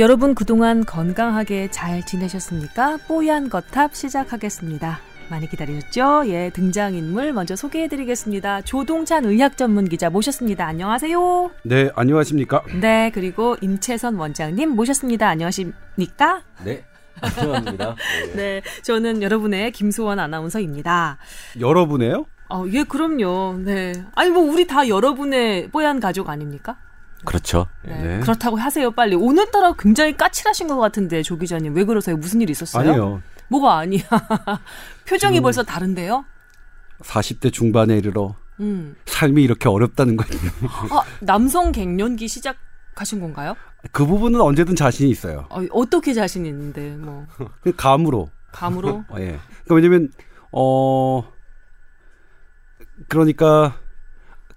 여러분 그동안 건강하게 잘 지내셨습니까? 뽀얀 거탑 시작하겠습니다. 많이 기다리셨죠? 예, 등장인물 먼저 소개해드리겠습니다. 조동찬 의학 전문 기자 모셨습니다. 안녕하세요. 네, 안녕하십니까? 네, 그리고 임채선 원장님 모셨습니다. 안녕하십니까? 네. 안녕하십니다. 네, 저는 여러분의 김소원 아나운서입니다. 여러분의요? 어, 예, 그럼요. 네. 아니, 뭐, 우리 다 여러분의 뽀얀 가족 아닙니까? 그렇죠. 네. 네. 그렇다고 하세요, 빨리. 오늘따라 굉장히 까칠하신 것 같은데, 조 기자님. 왜 그러세요? 무슨 일 있었어요? 아니요. 뭐가 아니야. 표정이 벌써 다른데요? 40대 중반에 이르러 음. 삶이 이렇게 어렵다는 거예요. 아, 남성 갱년기 시작하신 건가요? 그 부분은 언제든 자신이 있어요. 어, 어떻게 자신 있는데, 뭐, 그 감으로. 감으로? 어, 예. 그러니까 왜냐면 어 그러니까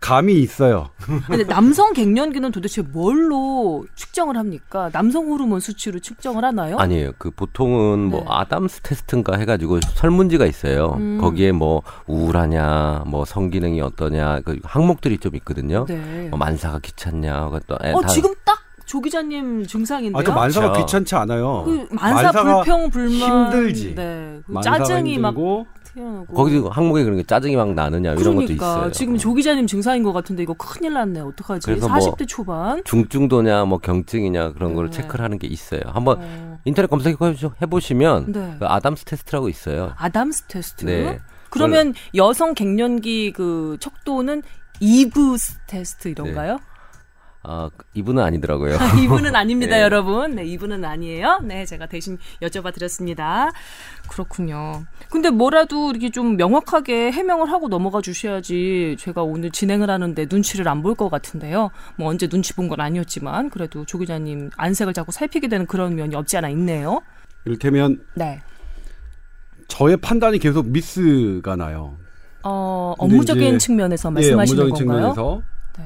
감이 있어요. 근데 남성 갱년기는 도대체 뭘로 측정을 합니까? 남성 호르몬 수치로 측정을 하나요? 아니에요. 그 보통은 뭐 네. 아담스 테스트인가 해가지고 설문지가 있어요. 음. 거기에 뭐 우울하냐, 뭐 성기능이 어떠냐, 그 항목들이 좀 있거든요. 네. 뭐 만사가 귀찮냐, 그또 어, 지금 딱 조 기자님 증상인데요? 아, 저 만사가 그렇죠. 귀찮지 않아요. 그 만사 만사가 불평 불만 힘들지. 네. 그 짜증이 막 힘들고 튀어나오고 거기도 항목에 그런 게 짜증이 막 나느냐 이런 것도 그러니까 있어요. 지금 조 기자님 증상인 것 같은데 이거 큰일 났네. 어떡하지? 그래서 뭐 40대 초반. 중증도냐, 뭐 경증이냐 그런 걸 네. 체크를 하는 게 있어요. 한번 어, 인터넷 검색해 보시면 네. 그 아담스 테스트라고 있어요. 아담스 테스트. 네. 그러면 여성 갱년기 그 척도는 이브스 테스트 이런가요? 아, 이브는 아니더라고요. 이브는 아닙니다, 네. 여러분. 네, 이브는 아니에요. 네, 제가 대신 여쭤봐 드렸습니다. 그렇군요. 근데 뭐라도 이렇게 좀 명확하게 해명을 하고 넘어가 주셔야지 제가 오늘 진행을 하는데 눈치를 안 볼 것 같은데요. 뭐 언제 눈치 본 건 아니었지만 그래도 조 기자님 안색을 자꾸 살피게 되는 그런 면이 없지 않아 있네요. 이를테면 네. 저의 판단이 계속 미스가 나요. 어, 업무적인 이제- 측면에서 예, 말씀하시는 업무적인 건가요? 측면에서 네.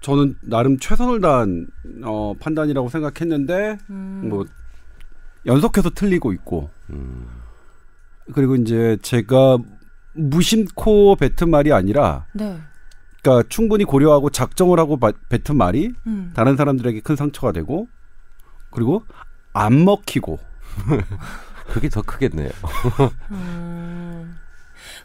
저는 나름 최선을 다한 어, 판단이라고 생각했는데 음. 뭐 연속해서 틀리고 있고 음. 그리고 이제 제가 무심코 뱉은 말이 아니라 네. 그러니까 충분히 고려하고 작정을 하고 바- 뱉은 말이 음. 다른 사람들에게 큰 상처가 되고 그리고 안 먹히고 그게 더 크겠네요. 음,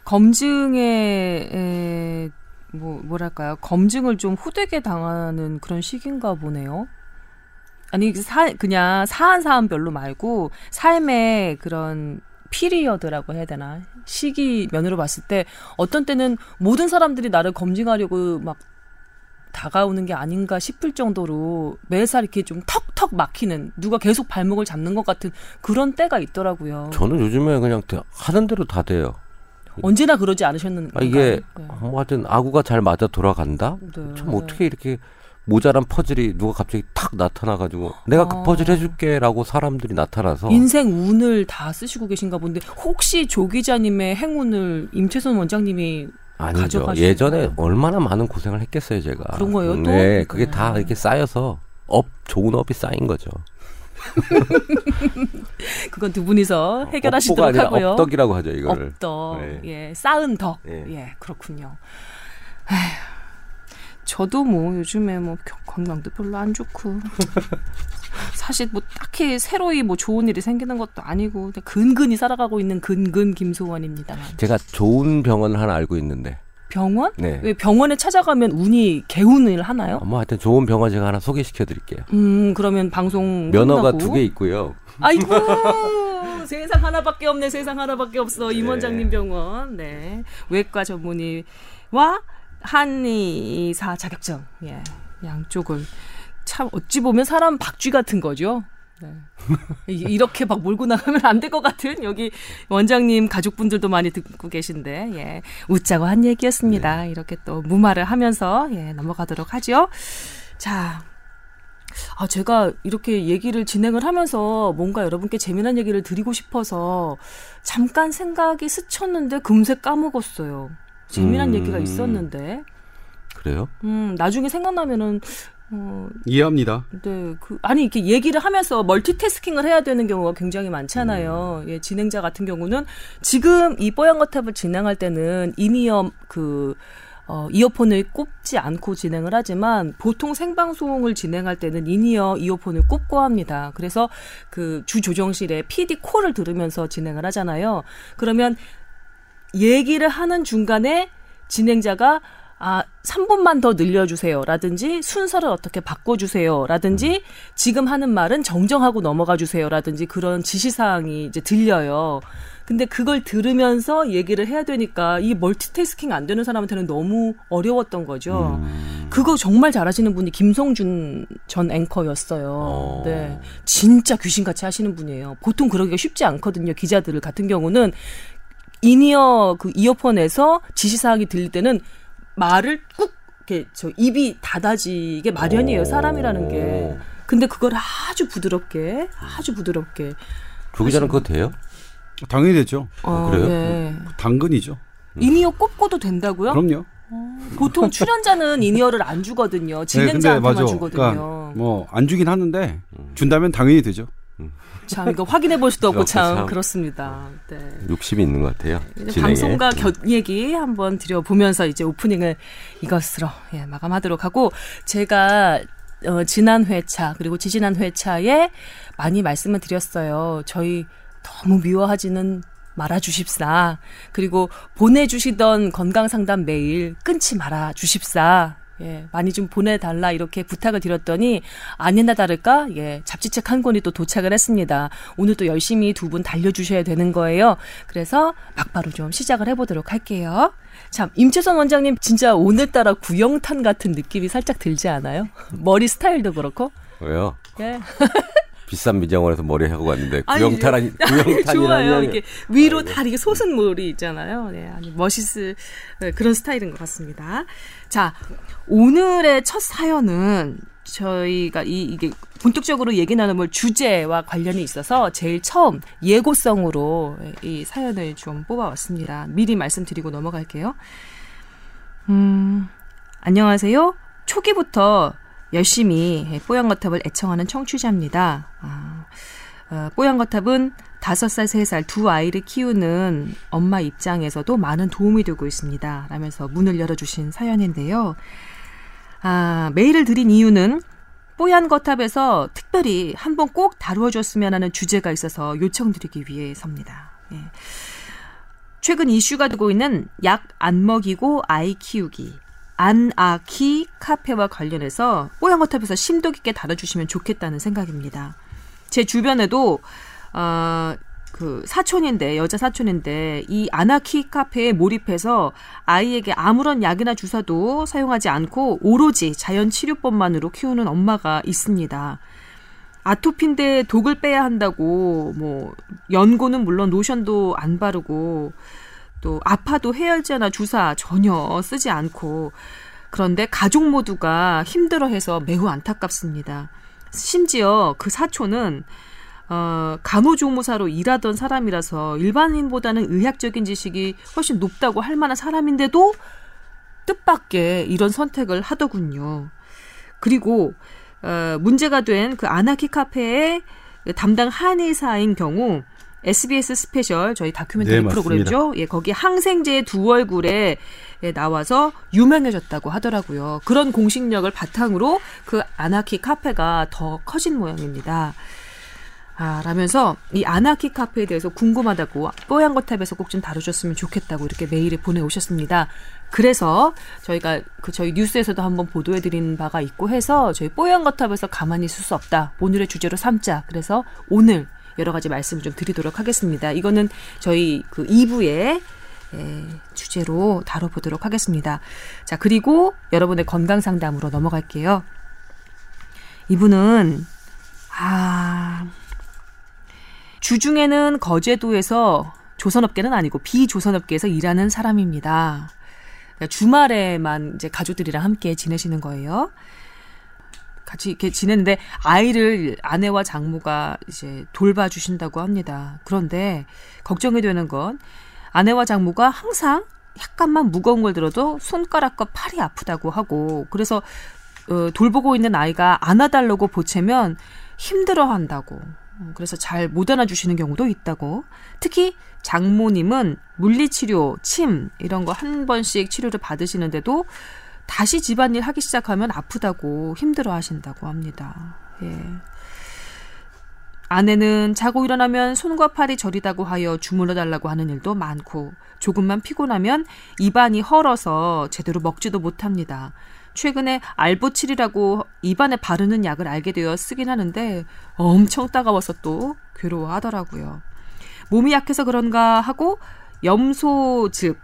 검증에 에, 뭐 뭐랄까요 검증을 좀 호되게 당하는 그런 시기인가 보네요. 아니 사 그냥 사안 사안별로 말고 삶의 그런 피리어드라고 해야 되나 시기 면으로 봤을 때 어떤 때는 모든 사람들이 나를 검증하려고 막 다가오는 게 아닌가 싶을 정도로 매살 이렇게 좀 턱턱 막히는 누가 계속 발목을 잡는 것 같은 그런 때가 있더라고요. 저는 요즘에 그냥 대- 하는 대로 다 돼요. 언제나 그러지 않으셨는가요? 아, 이게 네. 뭐 하여튼 아구가 잘 맞아 돌아간다? 네. 참 어떻게 이렇게 모자란 퍼즐이 누가 갑자기 탁 나타나가지고 내가 그 어. 퍼즐 해줄게라고 사람들이 나타나서 인생 운을 다 쓰시고 계신가 본데 혹시 조 기자님의 행운을 임채선 원장님이 아니죠. 가져가시는 예전에 거예요? 얼마나 많은 고생을 했겠어요, 제가. 그런 거예요, 또? 네, 그게 다 네. 이렇게 쌓여서 업 좋은 업이 쌓인 거죠. 그건 두 분이서 업보가 해결하시도록 아니라 하고요. 업덕이라고 하죠, 이거를. 업덕. 네. 예, 쌓은 덕. 예. 예, 그렇군요. 에휴, 저도 뭐 요즘에 뭐 겨- 건강도 별로 안 좋고 사실 뭐 딱히 새로이 뭐 좋은 일이 생기는 것도 아니고 근근히 살아가고 있는 근근 김소원입니다. 제가 좋은 병원을 하나 알고 있는데. 병원? 네. 왜 병원에 찾아가면 운이 개운을 하나요? 뭐 하여튼 좋은 병원 제가 하나 소개시켜 드릴게요. 음, 그러면 방송 면허가. 두 개 있고요. 아이고 세상 하나밖에 없네 세상 하나밖에 없어 임 네. 원장님 병원 네 외과 전문의와 한의사 자격증 예 양쪽을 참 어찌 보면 사람 박쥐 같은 거죠. 네. 이- 이렇게 막 몰고 나가면 안 될 것 같은 여기 원장님 가족분들도 많이 듣고 계신데 예 웃자고 한 얘기였습니다. 이렇게 또 무마를 하면서 예 넘어가도록 하죠. 자 아, 제가 이렇게 얘기를 진행을 하면서 뭔가 여러분께 재미난 얘기를 드리고 싶어서 잠깐 생각이 스쳤는데 금세 까먹었어요. 재미난 음. 얘기가 있었는데, 그래요? 음, 나중에 생각나면은, 어, 이해합니다. 네, 그, 아니, 이렇게 얘기를 하면서 멀티태스킹을 해야 되는 경우가 굉장히 많잖아요. 예, 진행자 같은 경우는 지금 이 뽀얀 거탑을 진행할 때는 in-ear 그, 어, 이어폰을 꼽지 않고 진행을 하지만 보통 생방송을 진행할 때는 in-ear 이어폰을 꼽고 합니다. 그래서 그 주 조정실에 PD 콜을 들으면서 진행을 하잖아요. 그러면 얘기를 하는 중간에 진행자가 아, 3분만 더 늘려주세요. 라든지, 순서를 어떻게 바꿔주세요. 라든지, 지금 하는 말은 정정하고 넘어가 주세요. 라든지, 그런 지시사항이 이제 들려요. 근데 그걸 들으면서 얘기를 해야 되니까, 이 멀티태스킹 안 되는 사람한테는 너무 어려웠던 거죠. 음. 그거 정말 잘하시는 분이 김성준 전 앵커였어요. 어. 네. 진짜 귀신같이 하시는 분이에요. 보통 그러기가 쉽지 않거든요. 기자들 같은 경우는 in-ear 그 이어폰에서 지시사항이 들릴 때는 말을 꾹 이렇게 저 입이 닫아지게 마련이에요. 사람이라는 게. 근데 그걸 아주 부드럽게 아주 부드럽게 조 기자는 그거 돼요? 당연히 되죠. 어, 그래요? 네. 당근이죠. in-ear 꼽고도 된다고요? 그럼요. 보통 출연자는 in-ear를 안 주거든요. 네, 진행자한테만 주거든요. 뭐안 주긴 하는데 준다면 당연히 되죠. 참 이거 확인해 볼 수도 없고 참 참. 그렇습니다. 네. 욕심이 있는 것 같아요. 진행에. 방송과 곁 얘기 한번 드려보면서 이제 오프닝을 이것으로 예, 마감하도록 하고 제가 어, 지난 회차 그리고 지지난 회차에 많이 말씀을 드렸어요. 저희 너무 미워하지는 말아 주십사. 그리고 보내주시던 건강 상담 메일 끊지 말아 주십사. 예, 많이 좀 보내달라 이렇게 부탁을 드렸더니 아니나 다를까 예 잡지책 한 권이 또 도착을 했습니다. 오늘 또 열심히 두 분 달려주셔야 되는 거예요. 그래서 막바로 좀 시작을 해보도록 할게요. 참 임채선 원장님 진짜 오늘따라 구영탄 같은 느낌이 살짝 들지 않아요? 머리 스타일도 그렇고 왜요? 예. 비싼 미장원에서 머리 하고 왔는데 아니, 구형탄 좋아요. 구형탄이라면 이렇게 위로 다 이렇게 솟은 머리 있잖아요. 네, 아니 멋있을 네, 그런 스타일인 것 같습니다. 자, 오늘의 첫 사연은 저희가 이 이게 본격적으로 얘기 나눌 주제와 관련이 있어서 제일 처음 예고성으로 이 사연을 좀 뽑아왔습니다. 미리 말씀드리고 넘어갈게요. 음, 안녕하세요. 초기부터 열심히 뽀얀거탑을 애청하는 청취자입니다. 아, 어, 뽀얀거탑은 다섯 살, 세 살 두 아이를 키우는 엄마 입장에서도 많은 도움이 되고 있습니다. 라면서 문을 열어주신 사연인데요. 아, 메일을 드린 이유는 뽀얀 거탑에서 특별히 한번 꼭 다루어줬으면 하는 주제가 있어서 요청드리기 위해서입니다. 예. 최근 이슈가 되고 있는 약 안 먹이고 아이 키우기. 안아키 카페와 관련해서 뽀얀거탑에서 심도 깊게 다뤄주시면 좋겠다는 생각입니다. 제 주변에도 어, 그 사촌인데 여자 사촌인데 이 아나키 카페에 몰입해서 아이에게 아무런 약이나 주사도 사용하지 않고 오로지 자연 치료법만으로 키우는 엄마가 있습니다. 아토피인데 독을 빼야 한다고 뭐 연고는 물론 로션도 안 바르고 또 아파도 해열제나 주사 전혀 쓰지 않고 그런데 가족 모두가 힘들어해서 매우 안타깝습니다. 심지어 그 사촌은 어, 간호조무사로 일하던 사람이라서 일반인보다는 의학적인 지식이 훨씬 높다고 할 만한 사람인데도 뜻밖의 이런 선택을 하더군요. 그리고 어, 문제가 된 그 안아키 카페의 담당 한의사인 경우 SBS 스페셜 저희 다큐멘터리 네. 프로그램이죠. 예, 거기 항생제의 두 얼굴에 예, 나와서 유명해졌다고 하더라고요. 그런 공신력을 바탕으로 그 안아키 카페가 더 커진 모양입니다. 아, 라면서 이 안아키 카페에 대해서 궁금하다고 뽀얀 거탑에서 꼭 좀 다뤄줬으면 좋겠다고 이렇게 메일을 보내오셨습니다. 그래서 저희가 그 저희 뉴스에서도 한번 보도해 드린 바가 있고 해서 저희 뽀얀 거탑에서 가만히 있을 수 없다. 오늘의 주제로 삼자. 그래서 오늘 여러 가지 말씀을 좀 드리도록 하겠습니다. 이거는 저희 그 2부에 예, 주제로 다뤄보도록 하겠습니다. 자, 그리고 여러분의 건강 상담으로 넘어갈게요. 이분은, 아, 주중에는 거제도에서 조선업계는 아니고 비조선업계에서 일하는 사람입니다. 그러니까 주말에만 이제 가족들이랑 함께 지내시는 거예요. 같이 이렇게 지냈는데 아이를 아내와 장모가 이제 돌봐주신다고 합니다. 그런데 걱정이 되는 건 아내와 장모가 항상 약간만 무거운 걸 들어도 손가락과 팔이 아프다고 하고 그래서 어, 돌보고 있는 아이가 안아달라고 보채면 힘들어한다고 음, 그래서 잘 못 안아주시는 경우도 있다고. 특히 장모님은 물리치료, 침 이런 거 한 번씩 치료를 받으시는데도 다시 집안일 하기 시작하면 아프다고 힘들어 하신다고 합니다. 예. 아내는 자고 일어나면 손과 팔이 저리다고 하여 주물러 달라고 하는 일도 많고 조금만 피곤하면 입안이 헐어서 제대로 먹지도 못합니다. 최근에 알보칠이라고 입안에 바르는 약을 알게 되어 쓰긴 하는데 엄청 따가워서 또 괴로워하더라고요. 몸이 약해서 그런가 하고 염소즙,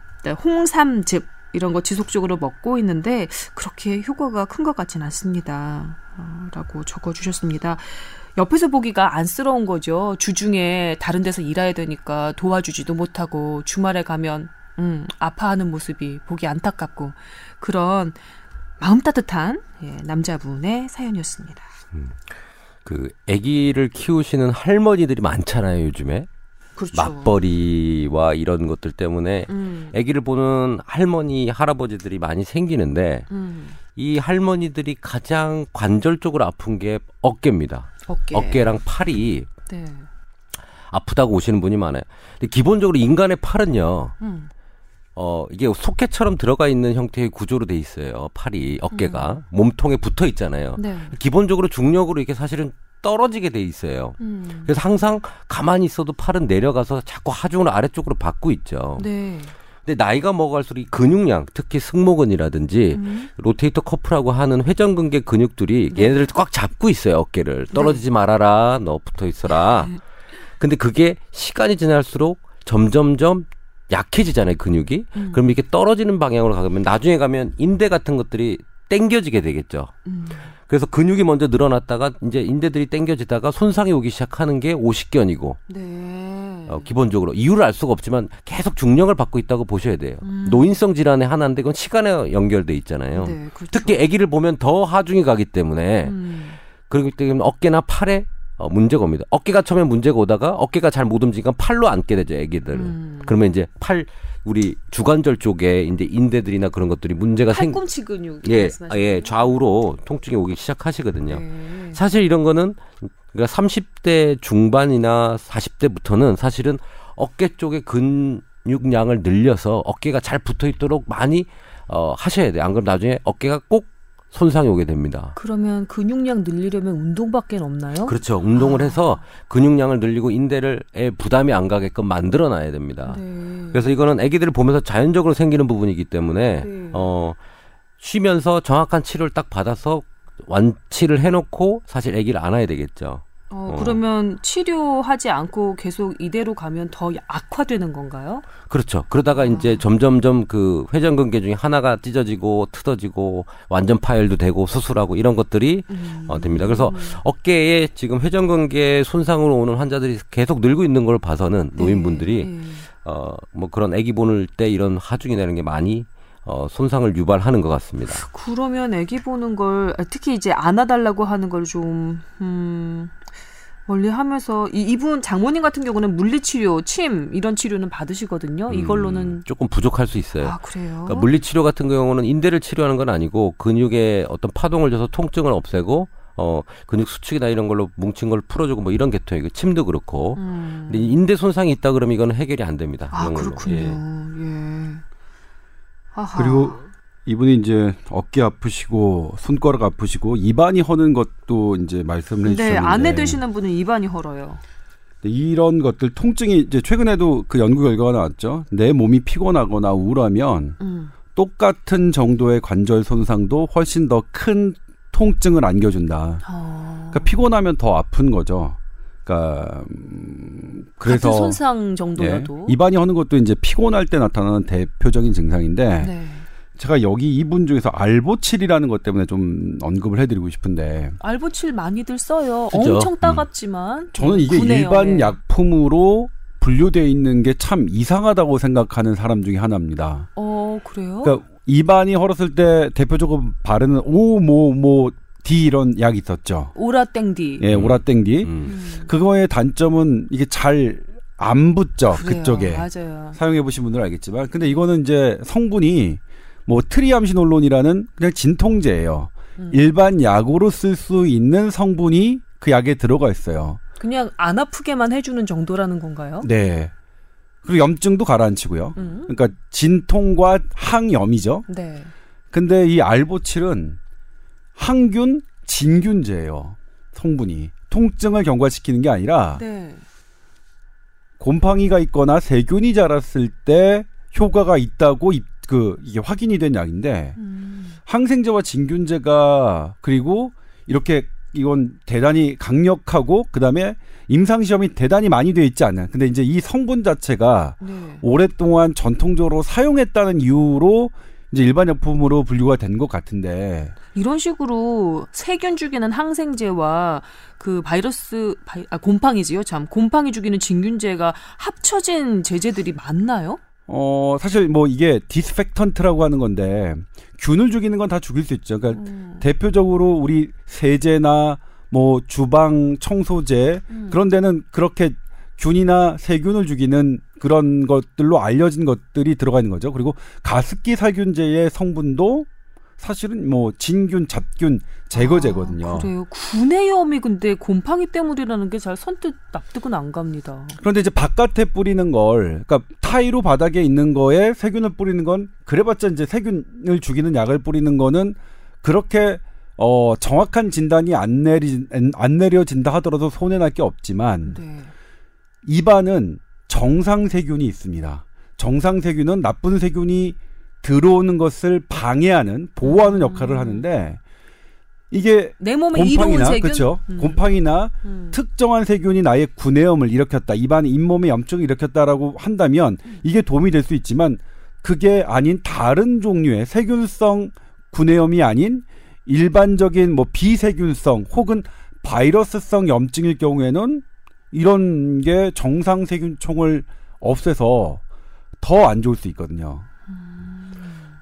홍삼즙 이런 거 지속적으로 먹고 있는데 그렇게 효과가 큰 것 같진 않습니다. 어, 라고 적어주셨습니다. 옆에서 보기가 안쓰러운 거죠. 주중에 다른 데서 일해야 되니까 도와주지도 못하고 주말에 가면 음, 아파하는 모습이 보기 안타깝고 그런 마음 따뜻한 예, 남자분의 사연이었습니다. 그 아기를 키우시는 할머니들이 많잖아요 요즘에 그렇죠. 맞벌이와 이런 것들 때문에 음, 아기를 보는 할머니 할아버지들이 많이 생기는데 음, 이 할머니들이 가장 관절적으로 아픈 게 어깨입니다. 어깨. 어깨랑 팔이 네. 아프다고 오시는 분이 많아요. 근데 기본적으로 인간의 팔은요. 음, 어, 이게 소켓처럼 들어가 있는 형태의 구조로 돼 있어요. 팔이, 어깨가. 몸통에 붙어 있잖아요. 네. 기본적으로 중력으로 이게 사실은 떨어지게 돼 있어요. 음, 그래서 항상 가만히 있어도 팔은 내려가서 자꾸 하중을 아래쪽으로 받고 있죠. 네. 근데 나이가 먹어갈수록 이 근육량, 특히 승모근이라든지 음, 로테이터 커프라고 하는 회전근개 근육들이 네. 얘네들을 꽉 잡고 있어요, 어깨를. 떨어지지 말아라, 너 붙어 있어라. 네. 근데 그게 시간이 지날수록 점점점 약해지잖아요, 근육이. 음. 그럼 이렇게 떨어지는 방향으로 가면 나중에 가면 인대 같은 것들이 땡겨지게 되겠죠. 음, 그래서 근육이 먼저 늘어났다가 이제 인대들이 땡겨지다가 손상이 오기 시작하는 게 오십견이고 네. 어, 기본적으로 이유를 알 수가 없지만 계속 중력을 받고 있다고 보셔야 돼요. 음. 노인성 질환의 하나인데 그건 시간에 연결돼 있잖아요. 네, 그렇죠. 특히 아기를 보면 더 하중이 가기 때문에 음, 그렇기 때문에 어깨나 팔에 어, 문제가 옵니다. 어깨가 처음에 문제가 오다가 어깨가 잘 못 움직이니까 팔로 앉게 되죠, 아기들은. 음. 그러면 이제 팔 우리 주관절 쪽에 이제 인대들이나 그런 것들이 문제가 생 팔꿈치 근육 예, 예? 좌우로 통증이 오기 시작하시거든요. 네. 사실 이런 거는 그러니까 30대 중반이나 40대부터는 사실은 어깨 쪽의 근육량을 늘려서 어깨가 잘 붙어 있도록 많이 어 하셔야 돼요. 안 그러면 나중에 어깨가 꼭 손상이 오게 됩니다. 그러면 근육량 늘리려면 운동밖에 없나요? 그렇죠. 운동을 아. 해서 근육량을 늘리고 인대를 에 부담이 안 가게끔 만들어 놔야 됩니다. 네. 그래서 이거는 아기들을 보면서 자연적으로 생기는 부분이기 때문에 네. 어 쉬면서 정확한 치료를 딱 받아서 완치를 해놓고 사실 아기를 안아야 되겠죠. 어, 어. 그러면 치료하지 않고 계속 이대로 가면 더 악화되는 건가요? 그렇죠. 그러다가 이제 점점점 그 회전근개 중에 하나가 찢어지고 틀어지고 완전 파열도 되고 수술하고 이런 것들이 음. 어, 됩니다. 그래서 어깨에 지금 회전근개 손상으로 오는 환자들이 계속 늘고 있는 걸 봐서는 노인분들이 네. 어 뭐 그런 아기 보는 때 이런 하중이 되는 게 많이 어 손상을 유발하는 것 같습니다. 그러면 아기 보는 걸 아, 특히 이제 안아달라고 하는 걸 좀 음, 멀리 하면서 이, 이분 장모님 같은 경우는 물리치료, 침 이런 치료는 받으시거든요. 이걸로는 음, 조금 부족할 수 있어요. 아 그래요. 그러니까 물리치료 같은 경우는 인대를 치료하는 건 아니고 근육에 어떤 파동을 줘서 통증을 없애고 어 근육 수축이나 이런 걸로 뭉친 걸 풀어주고 뭐 이런 계통이고 침도 그렇고 음. 근데 인대 손상이 있다 그러면 이거는 해결이 안 됩니다. 아. 그렇군요. 예. 예. 아하. 그리고 이분이 이제 어깨 아프시고 손가락 아프시고 입안이 허는 것도 이제 말씀을 네 해주셨는데 아내 되시는 분은 입안이 헐어요. 이런 것들 통증이 이제 최근에도 그 연구 결과가 나왔죠. 내 몸이 피곤하거나 우울하면 음. 똑같은 정도의 관절 손상도 훨씬 더 큰 통증을 안겨준다. 어. 그러니까 피곤하면 더 아픈 거죠. 그러니까 음, 그래서 같은 손상 예, 정도여도. 입안이 허는 것도 이제 피곤할 때 나타나는 대표적인 증상인데 네. 제가 여기 이분 중에서 알보칠이라는 것 때문에 좀 언급을 해드리고 싶은데 알보칠 많이들 써요. 그죠? 엄청 따갑지만 저는 이게 분해요. 일반 네. 약품으로 분류되어 있는 게 참 이상하다고 생각하는 사람 중에 하나입니다. 어 그래요? 그러니까 입안이 헐었을 때 대표적으로 바르는 오뭐뭐 D 이런 약이 있었죠. 오라땡디. 예, 오라땡디. 음. 음. 그거의 단점은 이게 잘 안 붙죠. 그래요. 그쪽에. 맞아요. 사용해 보신 분들은 알겠지만 근데 이거는 이제 성분이 뭐 트리암시놀론이라는 그냥 진통제예요. 음. 일반 약으로 쓸 수 있는 성분이 그 약에 들어가 있어요. 그냥 안 아프게만 해주는 정도라는 건가요? 네. 그리고 염증도 가라앉히고요. 음. 그러니까 진통과 항염이죠. 네. 근데 이 알보칠은 항균, 진균제예요. 성분이 통증을 경과시키는 게 아니라 네. 곰팡이가 있거나 세균이 자랐을 때 효과가 있다고 입- 그 이게 확인이 된 약인데 음. 항생제와 진균제가 그리고 이렇게 이건 대단히 강력하고 그다음에 임상 시험이 대단히 많이 돼 있지 않은. 근데 이제 이 성분 자체가 네. 오랫동안 전통적으로 사용했다는 이유로 이제 일반 약품으로 분류가 된 것 같은데 이런 식으로 세균 죽이는 항생제와 그 바이러스 바이, 아 곰팡이지요. 참 곰팡이 죽이는 진균제가 합쳐진 제제들이 많나요? 어 사실 뭐 이게 disinfectant라고 하는 건데 균을 죽이는 건 다 죽일 수 있죠. 그러니까 음. 대표적으로 우리 세제나 뭐 주방 청소제 음. 그런 데는 그렇게 균이나 세균을 죽이는 그런 것들로 알려진 것들이 들어가 있는 거죠. 그리고 가습기 살균제의 성분도 사실은 뭐 진균, 잡균 제거제거든요. 아, 그래요. 구내염이 근데 곰팡이 때문이라는 게 잘 선뜻 납득은 안 갑니다. 그런데 이제 바깥에 뿌리는 걸, 그러니까 타이로 바닥에 있는 거에 세균을 뿌리는 건 그래봤자 이제 세균을 죽이는 약을 뿌리는 거는 그렇게 어 정확한 진단이 안 내리 안 내려진다 하더라도 손해 날 게 없지만 네. 입안은 정상 세균이 있습니다. 정상 세균은 나쁜 세균이 들어오는 것을 방해하는 보호하는 역할을 음. 하는데 이게 내 몸에 곰팡이나. 그렇죠. 음. 곰팡이나 음. 특정한 세균이 나의 구내염을 일으켰다. 입안 잇몸에 염증을 일으켰다라고 한다면 이게 도움이 될 수 있지만 그게 아닌 다른 종류의 세균성 구내염이 아닌 일반적인 뭐 비세균성 혹은 바이러스성 염증일 경우에는 이런 게 정상 세균총을 없애서 더 안 좋을 수 있거든요.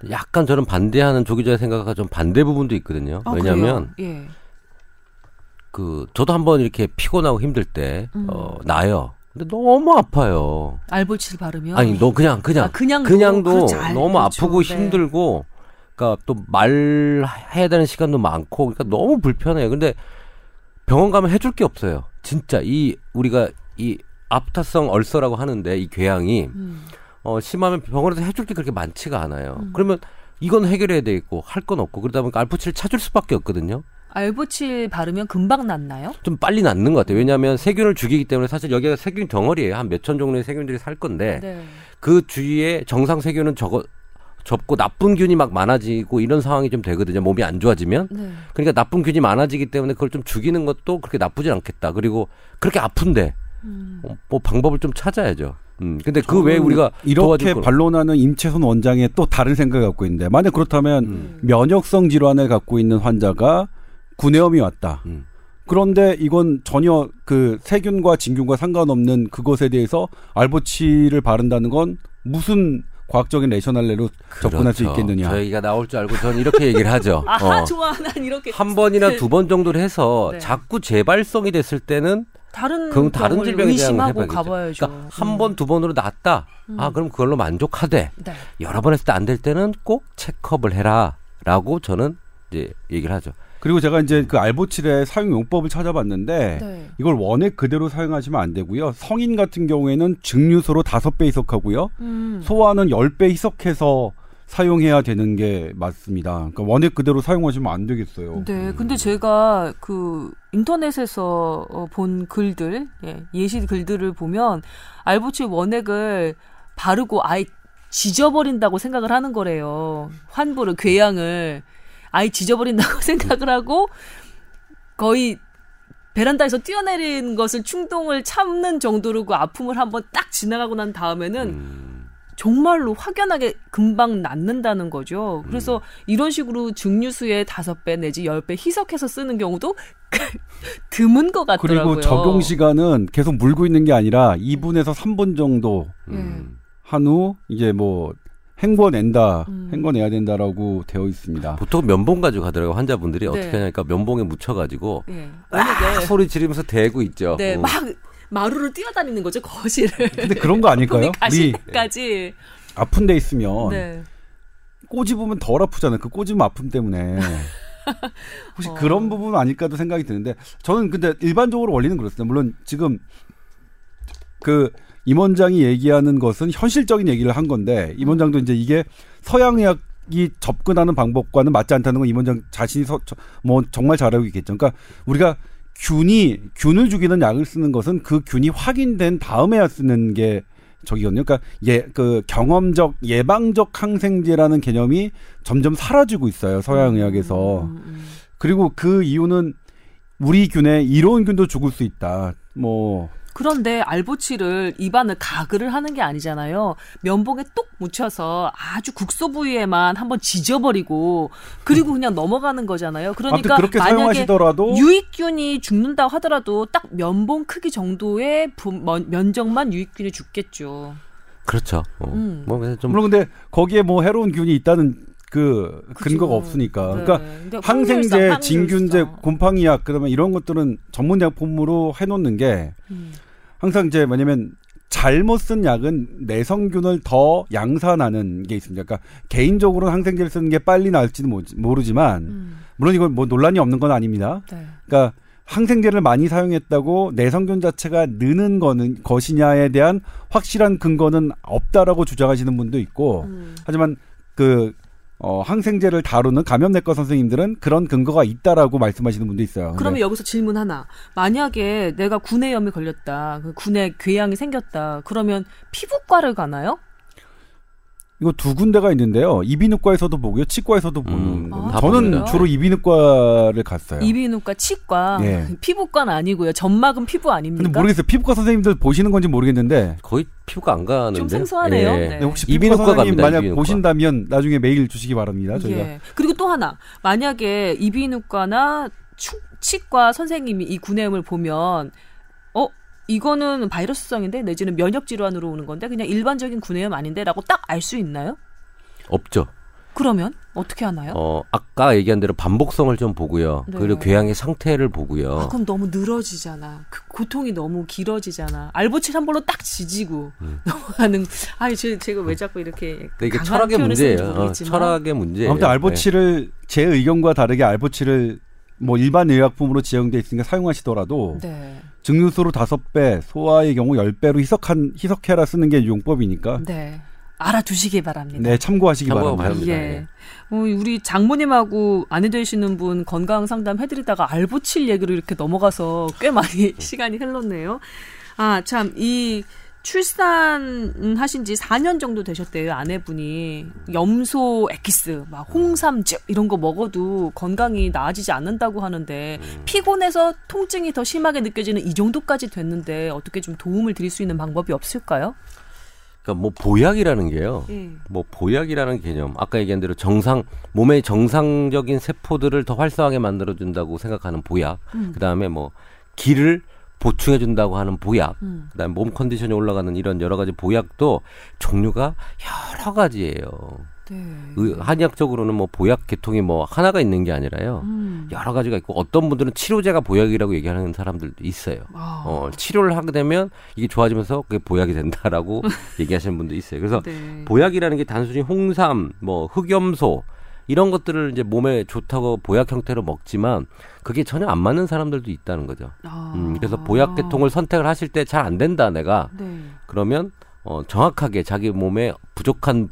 약간 저는 반대하는 조 기자의 생각과 좀 반대 부분도 있거든요. 아, 왜냐하면? 예. 그 저도 한번 이렇게 피곤하고 힘들 때 음. 어, 나요. 근데 너무 아파요. 알보칠 바르면 아니 너 그냥 그냥 아, 그냥도 그냥도 그렇죠. 알- 너무. 아프고 네. 힘들고 그러니까 또 말해야 되는 시간도 많고 그러니까 너무 불편해요. 근데 병원 가면 해줄 게 없어요. 진짜 이 우리가 이 아프타성 얼서라고 하는데 이 궤양이 음. 어 심하면 병원에서 해줄 게 그렇게 많지가 않아요. 음. 그러면 이건 해결해야 되겠고 할 건 없고 그러다 보니까 알프치를 찾을 수밖에 없거든요. 알보칠 바르면 금방 낫나요? 좀 빨리 낫는 것 같아요. 왜냐하면 세균을 죽이기 때문에 사실 여기가 세균 덩어리예요. 한 몇 천 종류의 세균들이 살 건데 네. 그 주위에 정상 세균은 적어 접고 나쁜 균이 막 많아지고 이런 상황이 좀 되거든요. 몸이 안 좋아지면. 네. 그러니까 나쁜 균이 많아지기 때문에 그걸 좀 죽이는 것도 그렇게 나쁘지 않겠다. 그리고 그렇게 아픈데 음. 어, 뭐 방법을 좀 찾아야죠. 음. 근데 그 외에 우리가 이렇게 반론하는 임채선 원장의 또 다른 생각을 갖고 있는데 만약 그렇다면 음. 면역성 질환을 갖고 있는 환자가 구내염이 왔다. 음. 그런데 이건 전혀 그 세균과 진균과 상관없는 그것에 대해서 알보치를 바른다는 건 무슨 과학적인 레셔널레로 접근할 수 그렇죠. 있겠느냐. 저 얘기가 나올 줄 알고 저는 이렇게 얘기를 하죠. 아하 어. 좋아 난 이렇게 한 번이나 두 번 정도를 해서 네. 자꾸 재발성이 됐을 때는 다른 그건 다른 질병에 대한 해봐야겠죠. 가봐야죠. 그러니까 한번 두 번으로 낫다. 아 음. 그럼 그걸로 만족하되 네. 여러 번 했을 때 안 될 때는 꼭 체크업을 해라라고 저는 이제 얘기를 하죠. 그리고 제가 이제 그 알보칠의 사용 용법을 찾아봤는데 네. 이걸 원액 그대로 사용하시면 안 되고요. 성인 같은 경우에는 증류소로 다섯 배 희석하고요. 음. 소화는 열 배 희석해서 사용해야 되는 게 맞습니다. 그러니까 원액 그대로 사용하시면 안 되겠어요. 네, 근데 제가 그 인터넷에서 어, 본 글들, 예, 예시 글들을 보면 알보칠 원액을 바르고 아예 지져버린다고 생각을 하는 거래요. 환부를 궤양을 아예 지져버린다고 생각을 하고 거의 베란다에서 뛰어내린 것을 충동을 참는 정도로 그 아픔을 한번 딱 지나가고 난 다음에는 음, 정말로 확연하게 금방 낫는다는 거죠. 그래서 음. 이런 식으로 증류수의 다섯 배 내지 열 배 희석해서 쓰는 경우도 드문 것 같더라고요. 그리고 적용 시간은 계속 물고 있는 게 아니라 2분에서 3분 정도 음. 한후 이제 뭐 헹궈낸다, 음. 헹궈내야 된다라고 되어 있습니다. 보통 면봉 가지고 하더라고요 환자분들이 네. 어떻게 하냐니까 면봉에 묻혀가지고 예. 아, 소리 지르면서 대고 있죠. 네, 어. 막 마루를 뛰어다니는 거죠 거실을. 근데 그런 거 아닐까요? 때까지. 아픈 데 있으면 네. 꼬집으면 덜 아프잖아요. 그 꼬집음 아픔 때문에 혹시 어. 그런 부분 아닐까도 생각이 드는데 저는 근데 일반적으로 원리는 그렇습니다. 물론 지금 그 임원장이 얘기하는 것은 현실적인 얘기를 한 건데 임원장도 이제 이게 서양 의학 이 접근하는 방법과는 맞지 않다는 건 임원장 자신이 서, 저- 뭐 정말 잘 알고 있겠죠. 그러니까 우리가 균이 균을 죽이는 약을 쓰는 것은 그 균이 확인된 다음에야 쓰는 게 저기거든요. 그러니까 예 그 경험적 예방적 항생제라는 개념이 점점 사라지고 있어요. 서양 의학에서. 음, 음. 그리고 그 이유는 우리 균에 이로운 균도 죽을 수 있다. 뭐 그런데 알보치를 입안을 가글을 하는 게 아니잖아요. 면봉에 뚝 묻혀서 아주 국소 부위에만 한번 지져버리고 그리고 그냥 넘어가는 거잖아요. 그러니까 그렇게 만약에 사용하시더라도 유익균이 죽는다고 하더라도 딱 면봉 크기 정도의 면적만 유익균이 죽겠죠. 그렇죠. 어. 음. 뭐 그래서 좀 물론 근데 거기에 뭐 해로운 균이 있다는 그 근거가. 없으니까. 네. 그러니까 항생제, 확률상, 진균제, 확률상. 곰팡이약 그러면 이런 것들은 전문 약품으로 해놓는 게 음. 항상 이제 뭐냐면 잘못 쓴 약은 내성균을 더 양산하는 게 있습니다. 그러니까 개인적으로는 항생제를 쓰는 게 빨리 나을지는 모르- 모르지만 음. 물론 이건 뭐 논란이 없는 건 아닙니다. 네. 그러니까 항생제를 많이 사용했다고 내성균 자체가 느는 거는 것이냐에 대한 확실한 근거는 없다라고 주장하시는 분도 있고 음. 하지만 그 어, 항생제를 다루는 감염내과 선생님들은 그런 근거가 있다라고 말씀하시는 분도 있어요. 그러면 근데 여기서 질문 하나. 만약에 내가 구내염이 걸렸다. 그 구내 궤양이 생겼다. 그러면 피부과를 가나요? 이거 두 군데가 있는데요. 이비인후과에서도 보고요, 치과에서도 보는. 음, 저는 보네요. 주로 이비인후과를 갔어요. 이비인후과, 치과, 예. 피부과는 아니고요. 점막은 피부 아닙니까? 근데 모르겠어요. 피부과 선생님들 보시는 건지 모르겠는데 거의 피부가 안 가는데. 좀 생소하네요. 예. 네. 네, 혹시 피부과 이비인후과 선생님 갑니다, 만약 이비인후과. 보신다면 나중에 메일 주시기 바랍니다. 저희가 예. 그리고 또 하나. 만약에 이비인후과나 추- 치과 선생님이 이 구내염을 보면 어 이거는 바이러스성인데 내지는 면역 질환으로 오는 건데 그냥 일반적인 구내염 아닌데라고 딱 알 수 있나요? 없죠. 그러면 어떻게 하나요? 어, 아까 얘기한 대로 반복성을 좀 보고요. 네. 그리고 궤양의 상태를 보고요. 아, 그럼 너무 늘어지잖아. 그 고통이 너무 길어지잖아. 알보칠 한 볼로 딱 지지고 넘어가는. 아니, 제, 제가 왜 자꾸 이렇게 근데 음. 이게 강한 철학의 문제예요. 어. 철학의 문제예요. 아무튼 네. 알보치를 제 의견과 다르게 알보치를 뭐 일반 의약품으로 지정돼 있으니까 사용하시더라도 네, 증류수로 다섯 배, 소화의 경우 열 배로 희석한 희석해라 쓰는 게 용법이니까 네. 알아두시기 바랍니다. 네 참고하시기 바랍니다. 바랍니다. 예. 예. 어, 우리 장모님하고 아내 되시는 분 건강 상담 해드리다가 알보칠 얘기로 이렇게 넘어가서 꽤 많이 시간이 흘렀네요. 아, 참, 이 출산 하신 지 4년 정도 되셨대요, 아내분이. 염소 에키스, 막 홍삼즙 이런 거 먹어도 건강이 나아지지 않는다고 하는데 피곤해서 통증이 더 심하게 느껴지는 이 정도까지 됐는데 어떻게 좀 도움을 드릴 수 있는 방법이 없을까요? 그러니까 뭐 보약이라는 게요. 예. 뭐 보약이라는 개념 아까 얘기한 대로 정상 몸의 정상적인 세포들을 더 활성하게 만들어 준다고 생각하는 보약 음. 그다음에 뭐 기를 보충해 준다고 하는 보약 음. 그다음에 몸 컨디션이 올라가는 이런 여러 가지 보약도 종류가 여러 가지예요 네. 의- 한의학적으로는 뭐 보약 계통이 뭐 하나가 있는 게 아니라요 음. 여러 가지가 있고 어떤 분들은 치료제가 보약이라고 얘기하는 사람들도 있어요 아. 어, 치료를 하게 되면 이게 좋아지면서 그게 보약이 된다라고 얘기하시는 분도 있어요 그래서 네. 보약이라는 게 단순히 홍삼, 뭐 흑염소 이런 것들을 이제 몸에 좋다고 보약 형태로 먹지만 그게 전혀 안 맞는 사람들도 있다는 거죠. 아. 음, 그래서 보약 계통을 선택을 하실 때 잘 안 된다 내가 네. 그러면 어, 정확하게 자기 몸에 부족한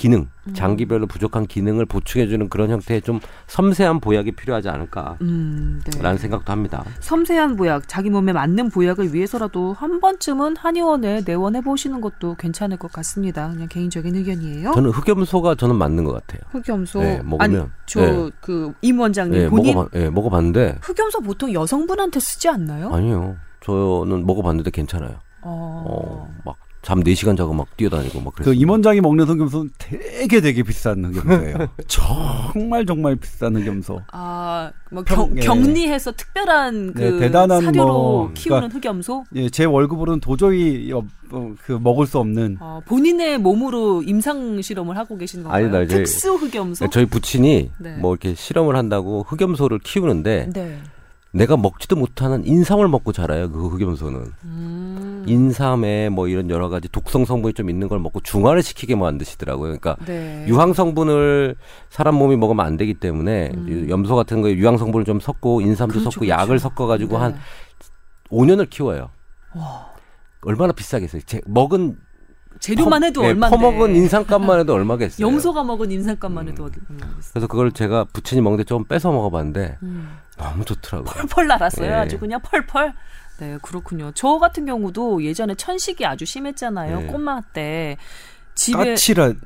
기능, 음. 장기별로 부족한 기능을 보충해주는 그런 형태의 좀 섬세한 보약이 필요하지 않을까라는 음, 네. 생각도 합니다. 섬세한 보약, 자기 몸에 맞는 보약을 위해서라도 한 번쯤은 한의원에 내원해 보시는 것도 괜찮을 것 같습니다. 그냥 개인적인 의견이에요. 저는 흑염소가 저는 맞는 것 같아요. 흑염소. 네, 먹으면. 아니, 네. 저그임 원장님 예, 본인 먹어봐, 예, 먹어봤는데 흑염소 보통 여성분한테 쓰지 않나요? 아니요. 저는 먹어봤는데 괜찮아요. 어. 어, 막 잠 4시간 자고 막 뛰어다니고 막그 그랬어요. 임원장이 먹는 흑염소는 되게 되게 비싼 흑염소예요. 정말 정말 비싼 흑염소. 아, 뭐 평- 경, 예. 격리해서 특별한 그 네, 대단한 사료로 뭐, 키우는 흑염소? 예, 제 월급으로는 도저히 어, 어, 그 먹을 수 없는 어, 본인의 몸으로 임상 실험을 하고 계신 건가요? 아니다, 이제- 특수 흑염소? 저희 부친이 네. 뭐 이렇게 실험을 한다고 흑염소를 키우는데 네. 내가 먹지도 못하는 인삼을 먹고 자라요. 그 흑염소는. 음. 음. 인삼에 뭐 이런 여러 가지 독성 성분이 좀 있는 걸 먹고 중화를 시키게 만드시더라고요. 그러니까 네. 유황 성분을 사람 몸이 먹으면 안 되기 때문에 음. 염소 같은 거에 유황 성분을 좀 섞고 인삼도 그렇죠, 섞고 그렇죠. 약을 섞어 가지고 네. 한 5년을 키워요. 와, 얼마나 비싸겠어요. 제 먹은 재료만 해도 네, 얼마인데. 퍼먹은 인삼값만 해도 얼마겠어요. 염소가 먹은 인삼값만 해도 음. 얼마겠어. 그래서 그걸 제가 부친이 먹는데 좀 뺏어 먹어봤는데 음. 너무 좋더라고요. 펄펄 날았어요. 예. 아주 그냥 펄펄. 네, 그렇군요. 저 같은 경우도 예전에 천식이 아주 심했잖아요. 네. 꼬마 때. 집에 까칠한